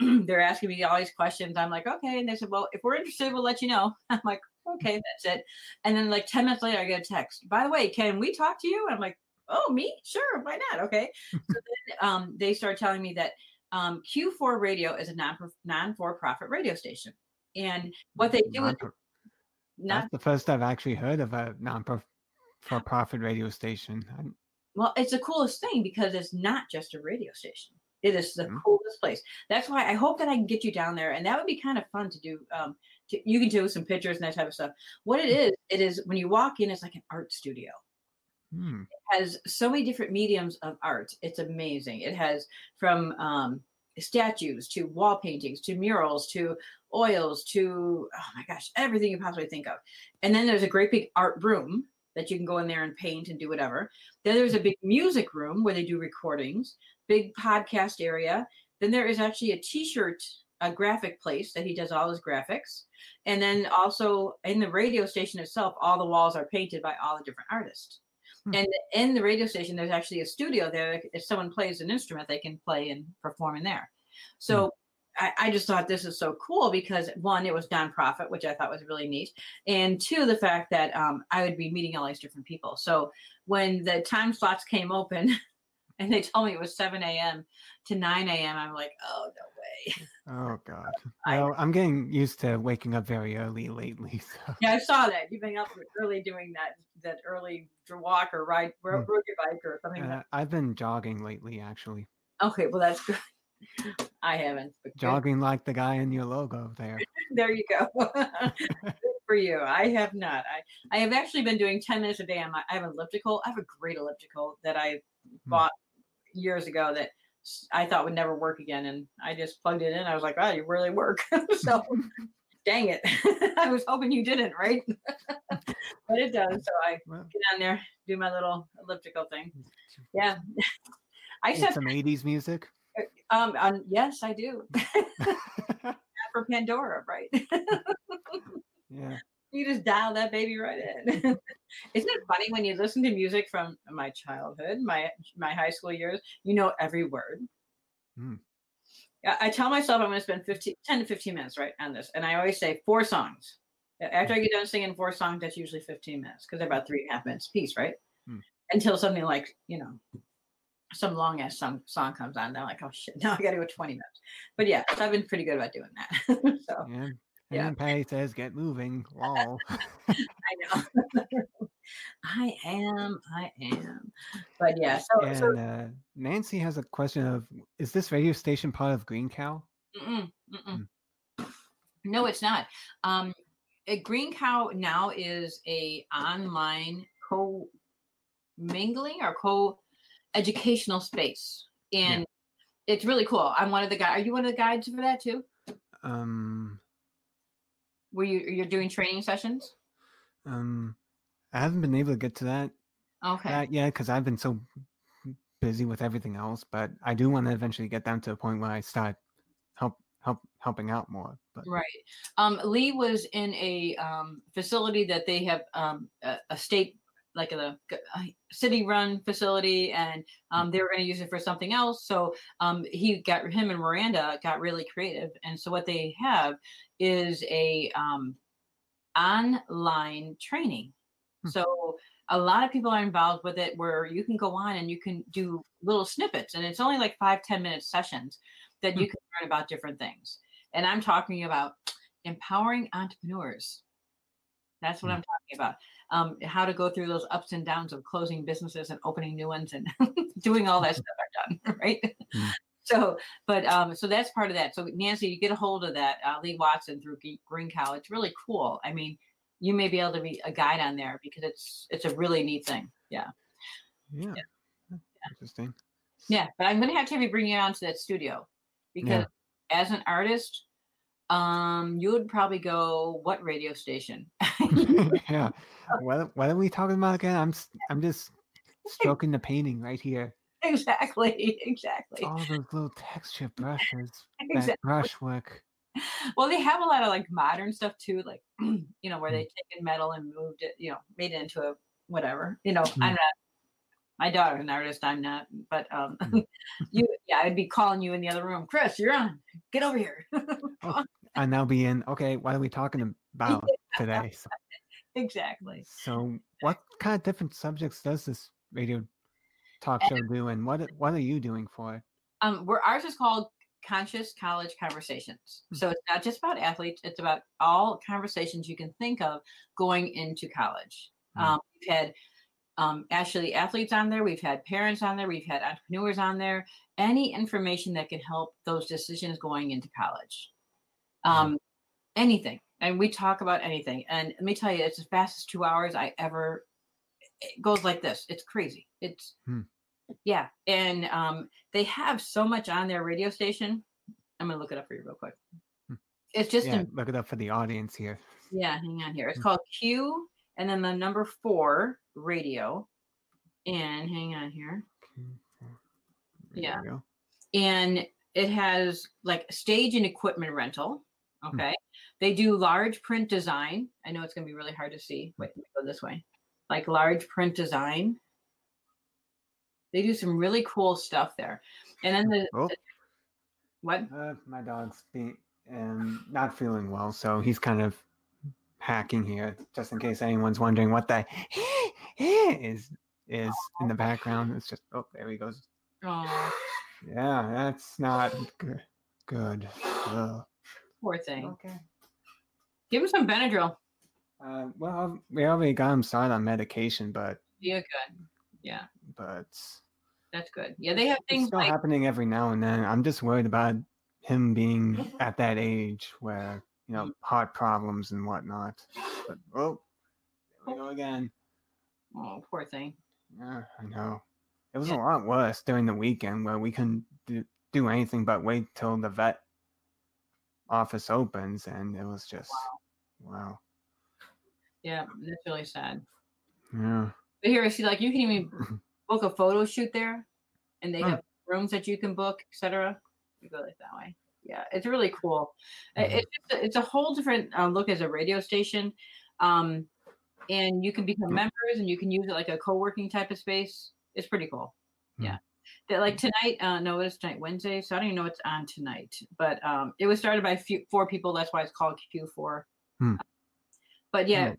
they're asking me all these questions. I'm like, "Okay," and they said, "Well, if we're interested, we'll let you know." I'm like, okay, that's it. And then like 10 minutes later, I get a text. By the way, can we talk to you? And I'm like, oh, me? Sure, why not? Okay. so then um, they start telling me that um, Q4 Radio is a non non for profit radio station, and what they do is Non-pro- not That's the first I've actually heard of a non for profit radio station. I, well, it's the coolest thing because it's not just a radio station. It is the Mhm. coolest place. That's why I hope that I can get you down there, and that would be kind of fun to do. Um, to, you can do some pictures and that type of stuff. What it is, it is when you walk in, it's like an art studio. hmm, has so many different mediums of art. It's amazing. It has from um, statues to wall paintings to murals to oils to oh my gosh, everything you possibly think of. And then there's a great big art room that you can go in there and paint and do whatever. Then there's a big music room where they do recordings, big podcast area. Then there is actually a t-shirt a graphic place that he does all his graphics. And then also in the radio station itself, all the walls are painted by all the different artists. Hmm. And in the radio station, there's actually a studio there. If someone plays an instrument, they can play and perform in there. So I, I just thought this is so cool because one, it was nonprofit, which I thought was really neat. And two, the fact that um, I would be meeting all these different people. So when the time slots came open and they told me it was 7 a.m. to 9 a.m., I'm like, oh, no way. oh God. I- Well, I'm getting used to waking up very early lately. So Yeah, I saw that. You've been up early doing that that early walk or ride, Hmm. rode your bike or something. like uh, I've been jogging lately, actually. Okay, well, that's good. I haven't. Jogging like the guy in your logo there. there you go. Good for you. I have not. I, I have actually been doing 10 minutes a day. On my, I have an elliptical. I have a great elliptical that I bought years ago that I thought would never work again. And I just plugged it in. I was like, oh, you really work. so dang it. I was hoping you didn't, right? but it does. So I get on there, do my little elliptical thing. Yeah. I said, some 80s music. um, um, yes, I do. For Pandora, right? yeah. You just dial that baby right in. Isn't it funny when you listen to music from my childhood, my my high school years, you know every word. Mm. I tell myself I'm going to spend 15, 10 to 15 minutes right on this. And I always say four songs. After I get done singing four songs, that's usually 15 minutes because they're about three and a half minutes piece, right? Hmm. Until something like, you know, some long ass song, song comes on. They're like, oh shit, now I got to go 20 minutes. But yeah, so I've been pretty good about doing that. so Yeah. And Yeah. then Patty says, get moving. Lol. I know. I am. I am. But yeah. So, so uh, Nancy has a question of Is this radio station part of Green Cow? mm-mm, mm-mm. no, it's not. Um, Green Cow now is a online co mingling or co educational space, and it's really cool. I'm one of the guys. Are you one of the guides for that too? Um, Were you you're doing training sessions? um, I haven't been able to get to that Okay. that yet because I've been so busy with everything else. But I do want to eventually get down to a point where I start help help helping out more. But Right. Um, Lee was in a um, facility that they have um, a, a state, like a, a city-run facility, and um, they were going to use it for something else. So um, he got him and Miranda got really creative, and so what they have is a um, online training. Hmm. So a lot of people are involved with it, where you can go on and you can do little snippets, and it's only like five ten minute sessions that you Hmm. can learn about different things. And I'm talking about empowering entrepreneurs. That's what Hmm. I'm talking about. Um, how to go through those ups and downs of closing businesses and opening new ones and doing all that stuff I've done, right? Hmm. So, but um, so that's part of that. So Nancy, you get a hold of that uh, Lee Watson through Green Cow. It's really cool. I mean, you may be able to be a guide on there because it's it's a really neat thing. Yeah, yeah, interesting. yeah. But I'm gonna have to have you bring you on to that studio because as an artist, Um, you would probably go what radio station? yeah. What what are we talking about again? I'm I'm just stroking the painting right here. exactly, exactly. All those little texture brushes, that Exactly. brushwork. Well, they have a lot of like modern stuff too, like you know, where Mm. they taken metal and moved it, you know, made it into a whatever. You know, Mm. I'm not. My daughter's an artist. I'm not. But um, Mm. you, yeah, I'd be calling you in the other room. Chris, you're on. Get over here. And now be in. Okay, what are we talking about today? So, exactly. so what kind of different subjects does this radio talk show do, and what what are you doing for it? Um, where ours is called Conscious College Conversations. Hmm. So it's not just about athletes; it's about all conversations you can think of going into college. Hmm. Um, we've had um, actually athletes on there. We've had parents on there. We've had entrepreneurs on there. Any information that can help those decisions going into college. Um, anything, and we talk about anything. And let me tell you, it's the fastest two hours I ever. It goes like this. It's crazy. It's Hmm. yeah, and um, they have so much on their radio station. I'm gonna look it up for you real quick. Hmm. It's just Yeah, in, look it up for the audience here. yeah, hang on here. It's Hmm. called Q and then the number four radio. And hang on here. Yeah. And it has like stage and equipment rental. Hmm. Okay. They do large print design. I know it's gonna be really hard to see. Wait, let me go this way. Like large print design. They do some really cool stuff there. And then the Oh, what? uh, my dog's being um, not feeling well, so he's kind of hacking here, just in case anyone's wondering what that is is in the background. It's just oh, there he goes. Oh, Yeah, that's not good. Good. Ugh. Poor thing. Okay. Give him some Benadryl. Uh, well, we already got him started on medication, but Yeah, good. Yeah, but that's good. Yeah, they have things still like happening every now and then. I'm just worried about him being at that age where you know heart problems and whatnot. But oh, there we go again. oh, poor thing. Yeah, I know. It was Yeah. a lot worse during the weekend where we couldn't do, do anything but wait till the vet office opens, and it was just wow. Yeah, that's really sad. Yeah. But here, I see, like you can even book a photo shoot there, and they have rooms that you can book, etc. You go like that way. Yeah, it's really cool. I- Mhm. It's a, it's a whole different uh, look as a radio station, um, and you can become Hmm. members, and you can use it like a co-working type of space. It's pretty cool. Hmm. Yeah. That like tonight, uh, no, it's tonight Wednesday, so I don't even know what's on tonight. But um, it was started by few, four people. That's why it's called Q4. Hmm. But yeah.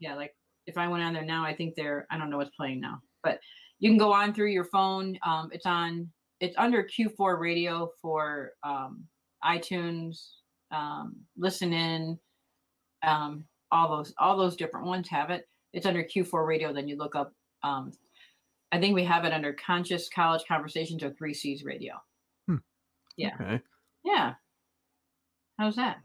Yeah, like if I went on there now, I think they're I don't know what's playing now, but you can go on through your phone. Um, it's on it's under Q4 radio for um, iTunes, um, listen in, um, all those all those different ones have it. It's under Q4 radio. Then you look up. Um, I think we have it under Conscious College Conversations or Three C's Radio. Yeah. Okay. Yeah. How's that?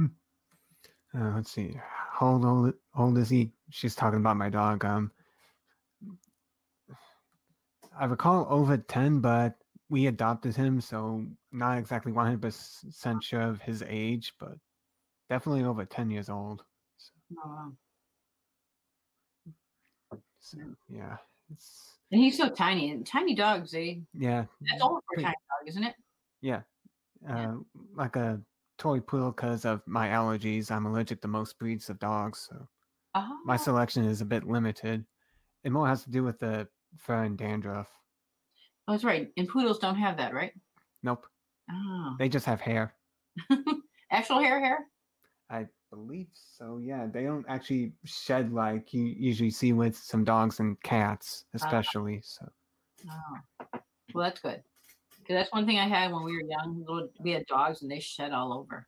Uh, let's see. How old, old old is he? She's talking about my dog. Um, I recall over ten, but we adopted him, so not exactly one hundred percent sure of his age, but definitely over ten years old. Oh, wow. So yeah, it's And he's so tiny. And tiny dogs, they yeah, that's mm, all for a tiny dog, isn't it? yeah, uh, like a toy poodle because of my allergies. I'm allergic to most breeds of dogs, so Oh, my ah. selection is a bit limited. It more has to do with the fur and dandruff. oh, that's right. And poodles don't have that, right? Nope, Oh, they just have hair. actual hair, hair. I believe so. Yeah, they don't actually shed like you usually see with some dogs and cats, especially. So Oh, well, that's good. Because that's one thing I had when we were young. Little, we had dogs, and they shed all over.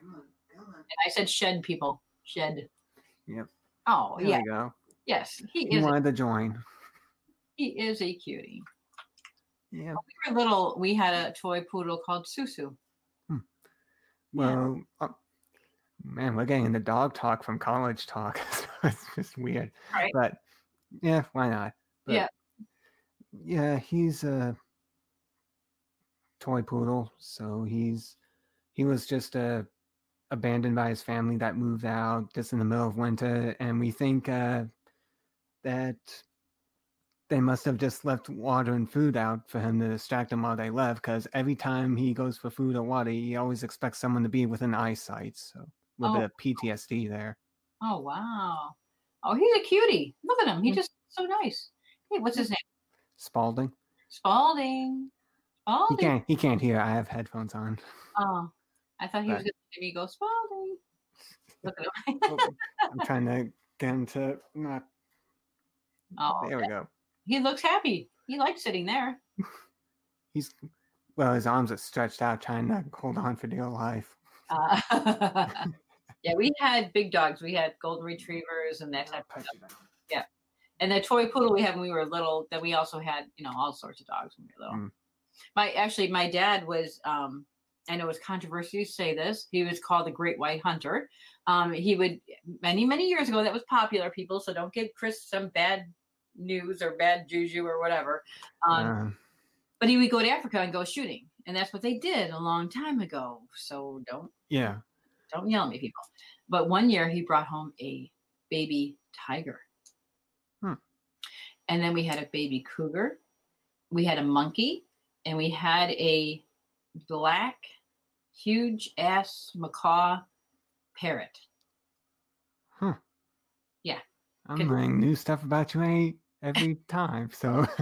Come on, come And I said shed, people shed. Yep. Oh there yeah, yes, he He is. A, wanted to join. he is a cutie. Yeah. We were little. We had a toy poodle called Susu. Yeah. Well, uh, man, we're getting into dog talk from college talk. so it's just weird. Right. But yeah, why not? But, Yeah. Yeah, he's a toy poodle, so he's he was just uh, abandoned by his family that moved out just in the middle of winter, and we think uh, that they must have just left water and food out for him to distract him while they left. Because every time he goes for food or water, he always expects someone to be within eyesight. So little Oh. bit of PTSD there. Oh wow. Oh, he's a cutie. Look at him. He Mm. just so nice. Hey, what's his name? Spalding. Spalding. Spalding. He can't. He can't hear. I have headphones on. Oh, I thought he was going to let me go Spalding. Look at him. Oh, I'm trying to get him to not. oh, There we go. he looks happy. He likes sitting there. He's well. His arms are stretched out, trying to hold on for dear life. Uh, yeah, we had big dogs. We had golden retrievers and that type of stuff. Yeah. And the toy poodle we had when we were little. That we also had, you know, all sorts of dogs when we were little. Mm. My actually, my dad was. um I know it was controversial to say this. He was called the Great White Hunter. Um, he would many many years ago that was popular. People, so don't give Chris some bad news or bad juju or whatever. Um, Uh, but he would go to Africa and go shooting, and that's what they did a long time ago. So don't yeah. Don't yell at me, people. But one year he brought home a baby tiger. Hmm. And then we had a baby cougar. We had a monkey. And we had a black, huge ass macaw parrot. Hmm. Yeah. I'm Good. learning new stuff about you every, every time. So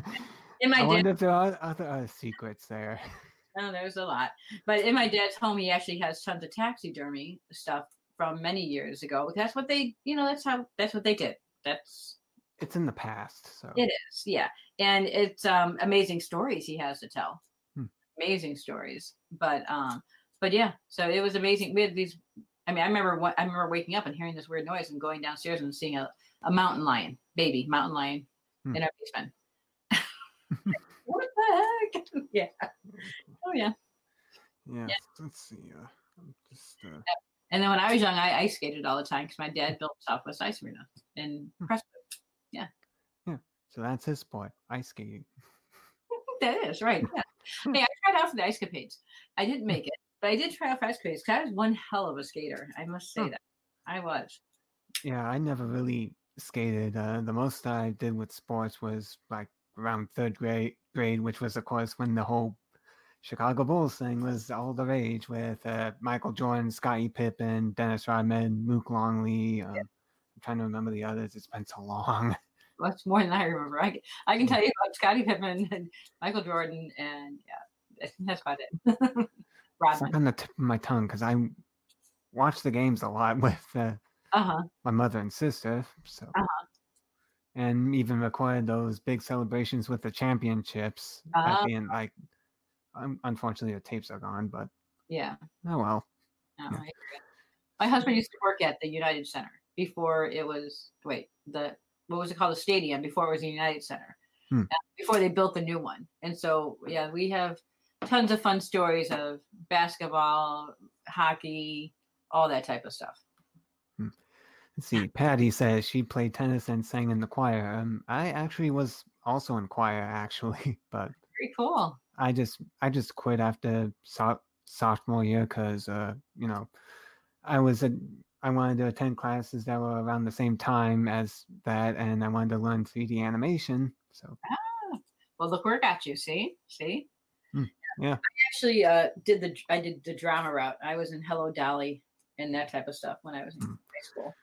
In my I wonder if there are other uh, secrets there. oh, there's a lot. But in my dad's home, he actually has tons of taxidermy stuff from many years ago. That's what they, you know, that's how, that's what they did. That's It's in the past. So It is, yeah, and it's um, amazing stories he has to tell. Hmm. Amazing stories, but um, but yeah, so it was amazing. We had these. I mean, I remember what I remember waking up and hearing this weird noise and going downstairs and seeing a, a mountain lion, baby mountain lion, Hmm. in our basement. what the heck? yeah. Oh yeah. yeah. Let's see. Uh, I'm just uh, And then when I was young, I ice skated all the time because my dad built Southwest Ice Arena in Yeah, yeah. so that's his sport, ice skating. That is right. Yeah. hey, I tried out for the ice capades. I didn't make it, but I did try out for ice capades because I was one hell of a skater. I must say Huh. that I was. Yeah, I never really skated. Uh, the most I did with sports was like around third grade, grade, which was of course when the whole Chicago Bulls thing was all the rage with uh, Michael Jordan, Scottie Pippen, Dennis Rodman, Luke Longley. Um, I'm trying to remember the others. It's been so long. Much more than I remember. I, can- I can tell you about Scottie Pippen and Michael Jordan, and yeah, that's about it. It's Rodman. on the tip of my tongue because I watch the games a lot with uh, Uh huh. my mother and sister. So, Uh-huh. and even recorded those big celebrations with the championships Ah. at the end. Like, un- unfortunately, the tapes are gone, but Yeah. oh well. No, Yeah. My husband used to work at the United Center before it was wait the what was it called the stadium before it was the United Center Hmm. before they built the new one and so yeah we have tons of fun stories of basketball hockey all that type of stuff Let's see. Patty says she played tennis and sang in the choir. Um, I actually was also in choir actually, but very cool I just I just quit after so- sophomore year because uh, you know I was a, I wanted to attend classes that were around the same time as that, and I wanted to learn 3D animation. So well look where it got you see see Hmm, yeah. I actually uh did the I did the drama route I was in Hello Dolly and that type of stuff when I was in Hmm. high school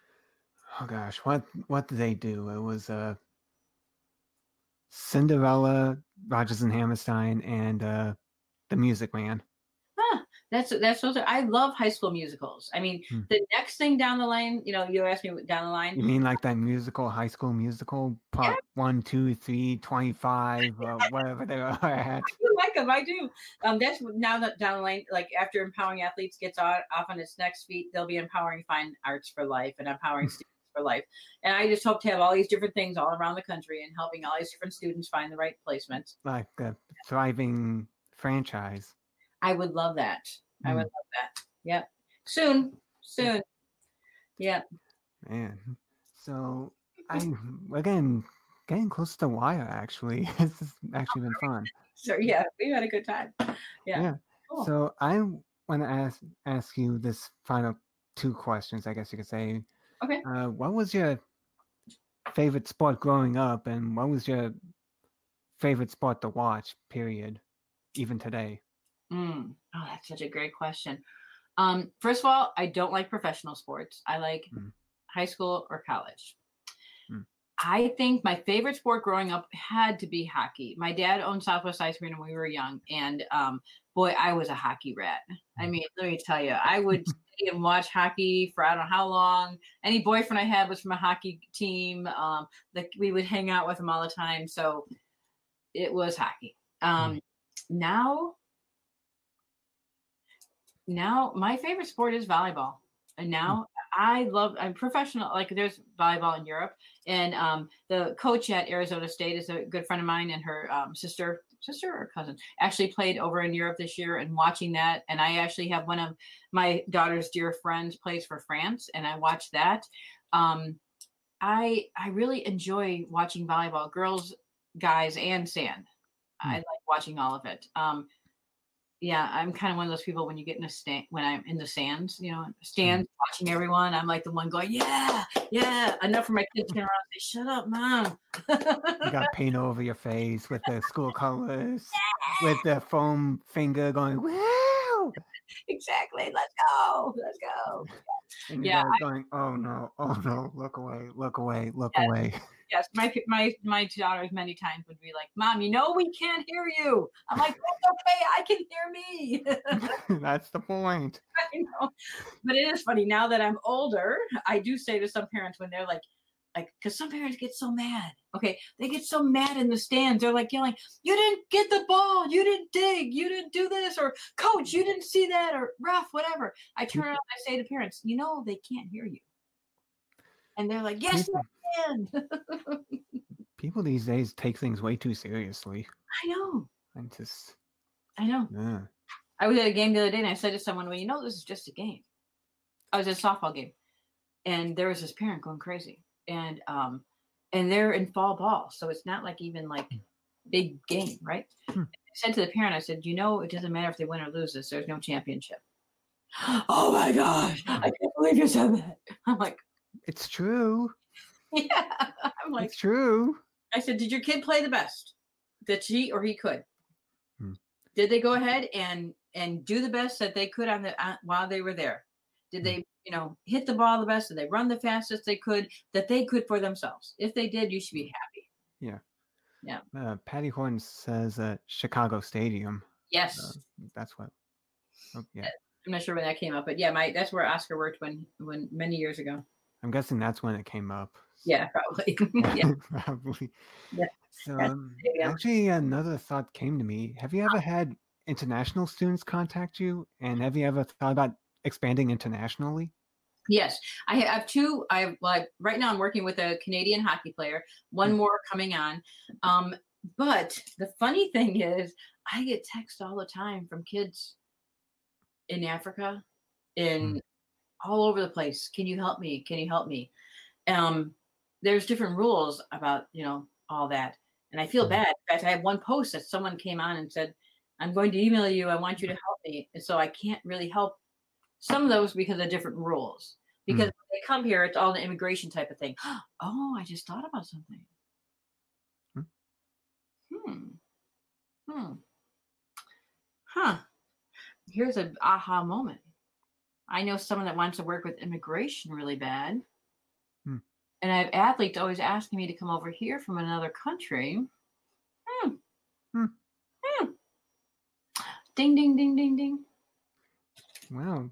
oh gosh, what what did they do? It was uh, Cinderella, Rodgers and Hammerstein, and uh, the Music Man. Huh. That's that's those are, I love high school musicals. I mean, Hmm. the next thing down the line, you know, you asked me down the line. You mean like that musical, High School Musical, part one, two, three, 25, uh, whatever they are at? I do like them. I do. Um, that's now that down the line, like after empowering athletes gets on, off on its next feet, they'll be empowering fine arts for life and empowering students for life. And I just hope to have all these different things all around the country and helping all these different students find the right placements. Like a thriving franchise. I would love that. I would Mm. love that. Yep. Soon. Soon. Yeah. Man. So I we're getting getting close to the wire actually. this has actually been fun. So yeah, we had a good time. Yeah. Yeah. Cool. So I want to ask ask you this final two questions. I guess you could say. Okay. Uh, what was your favorite sport growing up, and what was your favorite sport to watch? Period. Even today. Mm. Oh, that's such a great question. Um, first of all, I don't like professional sports. I like Mm. high school or college. Mm. I think my favorite sport growing up had to be hockey. My dad owned Southwest Ice Arena when we were young, and um, boy, I was a hockey rat. I mean, let me tell you, I would and watch hockey for I don't know how long. Any boyfriend I had was from a hockey team. Um, that we would hang out with them all the time. So it was hockey. Um, Now, now my favorite sport is volleyball. And now I love I'm professional like there's volleyball in Europe and um the coach at Arizona State is a good friend of mine and her um, sister sister or cousin? Actually played over in Europe this year and watching that and I actually have one of my daughter's dear friends plays for France and I watched that. Um I I really enjoy watching volleyball girls guys and sand. I like watching all of it. Um yeah, I'm kind of one of those people when you get in a stand when I'm in the sands, you know, mm-hmm. stands watching everyone. I'm like the one going, yeah, yeah. Enough for my kids to turn around and say, "Shut up, mom." You got paint over your face with the school colors, with the foam finger going, "Wow!" exactly. Let's go. Let's go. And Yeah, you're going, "Oh no! Oh no! Look away! Look away! Look Yes. away!" Yes, my my my daughters many times would be like, "Mom, you know we can't hear you." I'm like, "That's okay. I can hear me." That's the point. I know. But it is funny now that I'm older. I do say to some parents when they're like, like, because some parents get so mad. Okay, they get so mad in the stands. They're like yelling, "You didn't get the ball. You didn't dig. You didn't do this." Or, "Coach, you didn't see that." Or, "Ref, whatever." I turn around I say to parents, "You know they can't hear you," and they're like, "Yes, mm-hmm. People, can." people these days take things way too seriously. I know. And just, I know. yeah. I was at a game the other day and I said to someone, Well, you know, this is just a game. I was at a softball game and there was this parent going crazy. And um and they're in fall ball. So it's not like even like big game, right? Hmm. I said to the parent, I said, You know, it doesn't matter if they win or lose this, there's no championship. Oh my gosh, I can't believe you said that. I'm like, It's true. Yeah. I'm like, It's true. I said, Did your kid play the best that she or he could? Hmm. Did they go ahead and and do the best that they could on the uh, while they were there? Did Hmm. they, you know, hit the ball the best? Did they run the fastest they could that they could for themselves? If they did, you should be happy. Yeah. Yeah. Uh, Patty Horn says uh, Chicago Stadium. Yes, Uh, that's what. Oh, yeah. I'm not sure when that came up, but yeah, my that's where Oscar worked when when many years ago. I'm guessing that's when it came up. Yeah, probably. yeah, Probably. Yeah. So um, actually, another thought came to me. Have you ever had international students contact you, and have you ever thought about expanding internationally? Yes, I have two. I have like right now. I'm working with a Canadian hockey player. One Mm. more coming on. Um, but the funny thing is, I get texts all the time from kids in Africa, in all over the place. Can you help me? Can you help me? Um, there's different rules about you know all that, and I feel Mhm. bad. In fact, I have one post that someone came on and said, "I'm going to email you. I want you to help me," and so I can't really help some of those because of different rules. Because when they come here, it's all an immigration type of thing. Oh, I just thought about something. Hmm. Hmm. Hmm. Huh. Here's an aha moment. I know someone that wants to work with immigration really bad. Hmm. And I have athletes always asking me to come over here from another country. Hmm. Hmm. Hmm. Ding, ding, ding, ding, ding. Wow,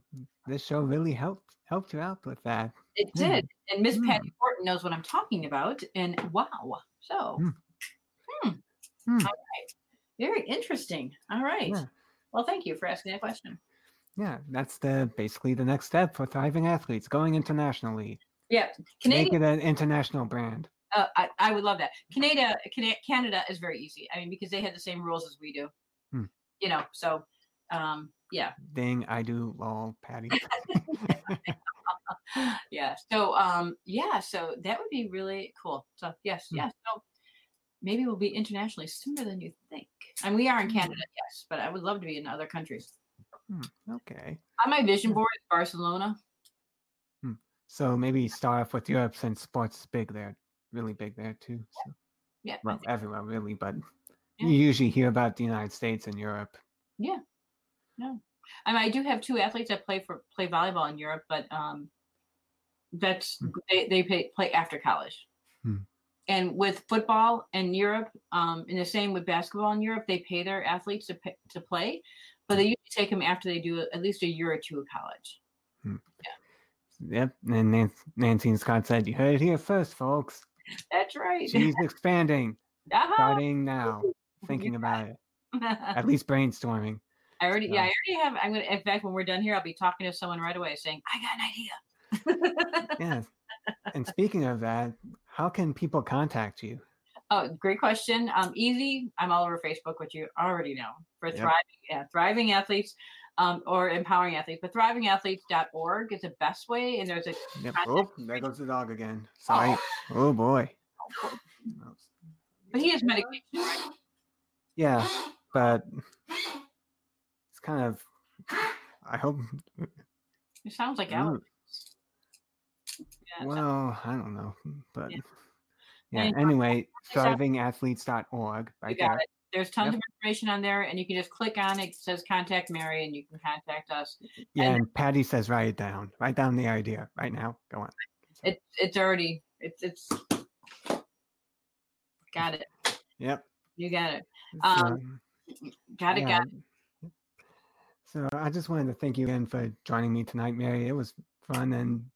this show really helped helped you out with that. It Hmm. did. And Miss Hmm. Patty Horton knows what I'm talking about. And wow. So, Hmm. hmm. Hmm. All right. Very interesting. All right. Yeah. Well, thank you for asking that question. Yeah, that's the basically the next step for thriving athletes going internationally. Yeah. Make Canadian, it an international brand. uh, I, I would love that. Canada, Canada is very easy. I mean, because they have the same rules as we do. Hmm. You know, so um, yeah. Ding, I do lol, Patty. yeah. So um yeah, so that would be really cool. So yes, Hmm. yes. So maybe we'll be internationally sooner than you think. And we are in Hmm. Canada, yes, but I would love to be in other countries. Hmm, okay. On my vision board is Barcelona. Hmm. So maybe start off with Europe since sports is big there, really big there too. So. Yeah. Well, everywhere really, but Yeah. you usually hear about the United States and Europe. Yeah. No. I mean, I do have two athletes that play for play volleyball in Europe, but um, that's Hmm. they they play, play after college. Hmm. And with football in Europe, um, and the same with basketball in Europe, they pay their athletes to pay, to play, but they usually take them after they do at least a year or two of college. Yeah. Yep. And Nan- Nancy and Scott said, "You heard it here first, folks. That's right. She's expanding, Uh-huh. starting now, thinking about it, at least brainstorming." I already, yeah, I already have. I'm gonna. In fact, when we're done here, I'll be talking to someone right away, saying, "I got an idea." Yes. And speaking of that, how can people contact you? Oh, great question. Um, easy. I'm all over Facebook, which you already know for Yep. thriving, yeah, thriving athletes, um, or empowering athletes. But thrivingathletes.org is the best way, and there's a Yep. Oh, there goes the dog again. Sorry. Oh boy. but he has medication, right? Yeah, but it's kind of. I hope. It sounds like Ooh, Alex. Yeah, well, I don't know, but Yeah. yeah. Anyway, thrivingathletes.org, you right got there. it. There's tons Yep. of information on there, and you can just click on it. It says contact Mary, and you can contact us. Yeah, and- and Patty says write it down. Write down the idea right now. Go on. It's it's already it's it's got it. Yep. You got it. so, Um, Got it. yeah. Got it. So I just wanted to thank you again for joining me tonight, Mary. It was fun and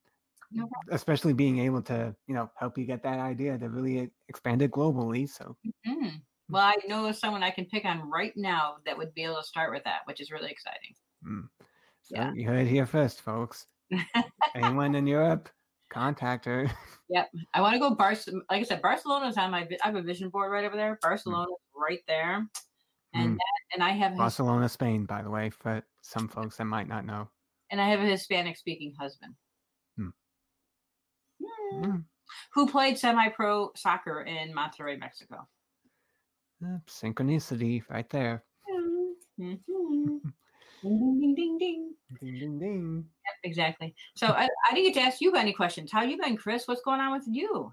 No especially being able to, you know, help you get that idea to really expand it globally. So Mm. Well, I know someone I can pick on right now that would be able to start with that, which is really exciting. Mm. So Yeah. you heard it here first, folks. Anyone in Europe, contact her. Yep. I want to go Bar. Like I said, Barcelona's on my. I have a vision board right over there. Barcelona's right there, and Mm. that, and I have Barcelona, Spain, by the way, for some folks that might not know. and I have a Hispanic speaking husband. Hmm. Mm. Who played semi-pro soccer in Monterrey, Mexico? Uh, synchronicity right there. Mhm. ding, ding, ding, ding. Ding, ding, ding. Yep, exactly. So I, I didn't get to ask you any questions. How you been, Chris? What's going on with you?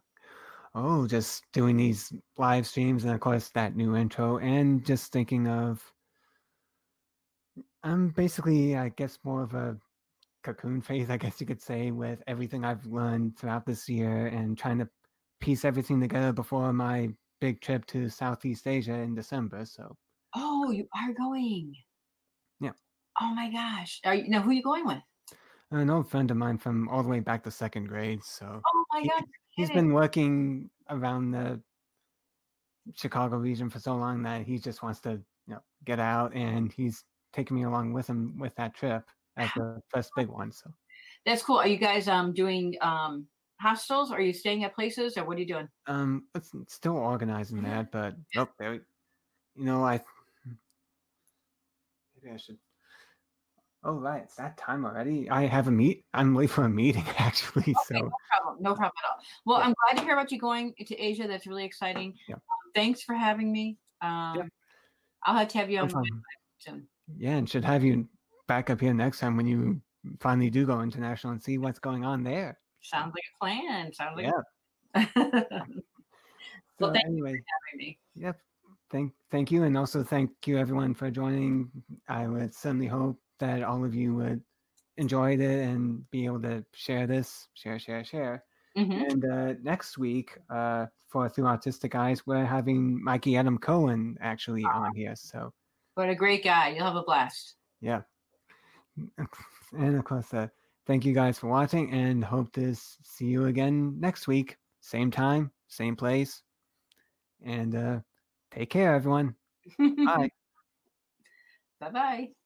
Oh, just doing these live streams and of course that new intro and just thinking of I'm basically I guess more of a cocoon phase, I guess you could say, with everything I've learned throughout this year and trying to piece everything together before my big trip to Southeast Asia in December. So Oh, you are going. Yeah. Oh my gosh. Are you now who are you going with? an old friend of mine from all the way back to second grade. So Oh my He- gosh. he's kidding. been working around the Chicago region for so long that he just wants to, you know, get out and he's taking me along with him with that trip as the first big one. So That's cool. Are you guys um doing um hostels? Are you staying at places or what are you doing? um it's it's still organizing that, but nope, there we- you know, I maybe I should Oh right, it's that time already. I have a meet I'm late for a meeting actually, so No problem. No problem at all. Well, Yeah. I'm glad to hear about you going to Asia. That's really exciting. Yeah. Um, thanks for having me. Um I'll have to have you no on problem. soon. Yeah, and should have you back up here next time when you finally do go international and see what's going on there. Sounds like a plan. Sounds like Yeah. a So Well, thank anyway, you for having me. yep. Thank thank you, and also thank you everyone for joining. I would certainly hope that all of you would enjoy it and be able to share this, share, share, share. Mhm. And uh, next week, uh, for Through Autistic Eyes, we're having Mikey Adam Cohen actually on here. So What a great guy. You'll have a blast. yeah, and of course, uh, thank you guys for watching, and hope to see you again next week, same time, same place. And uh, take care, everyone. Bye. Bye bye.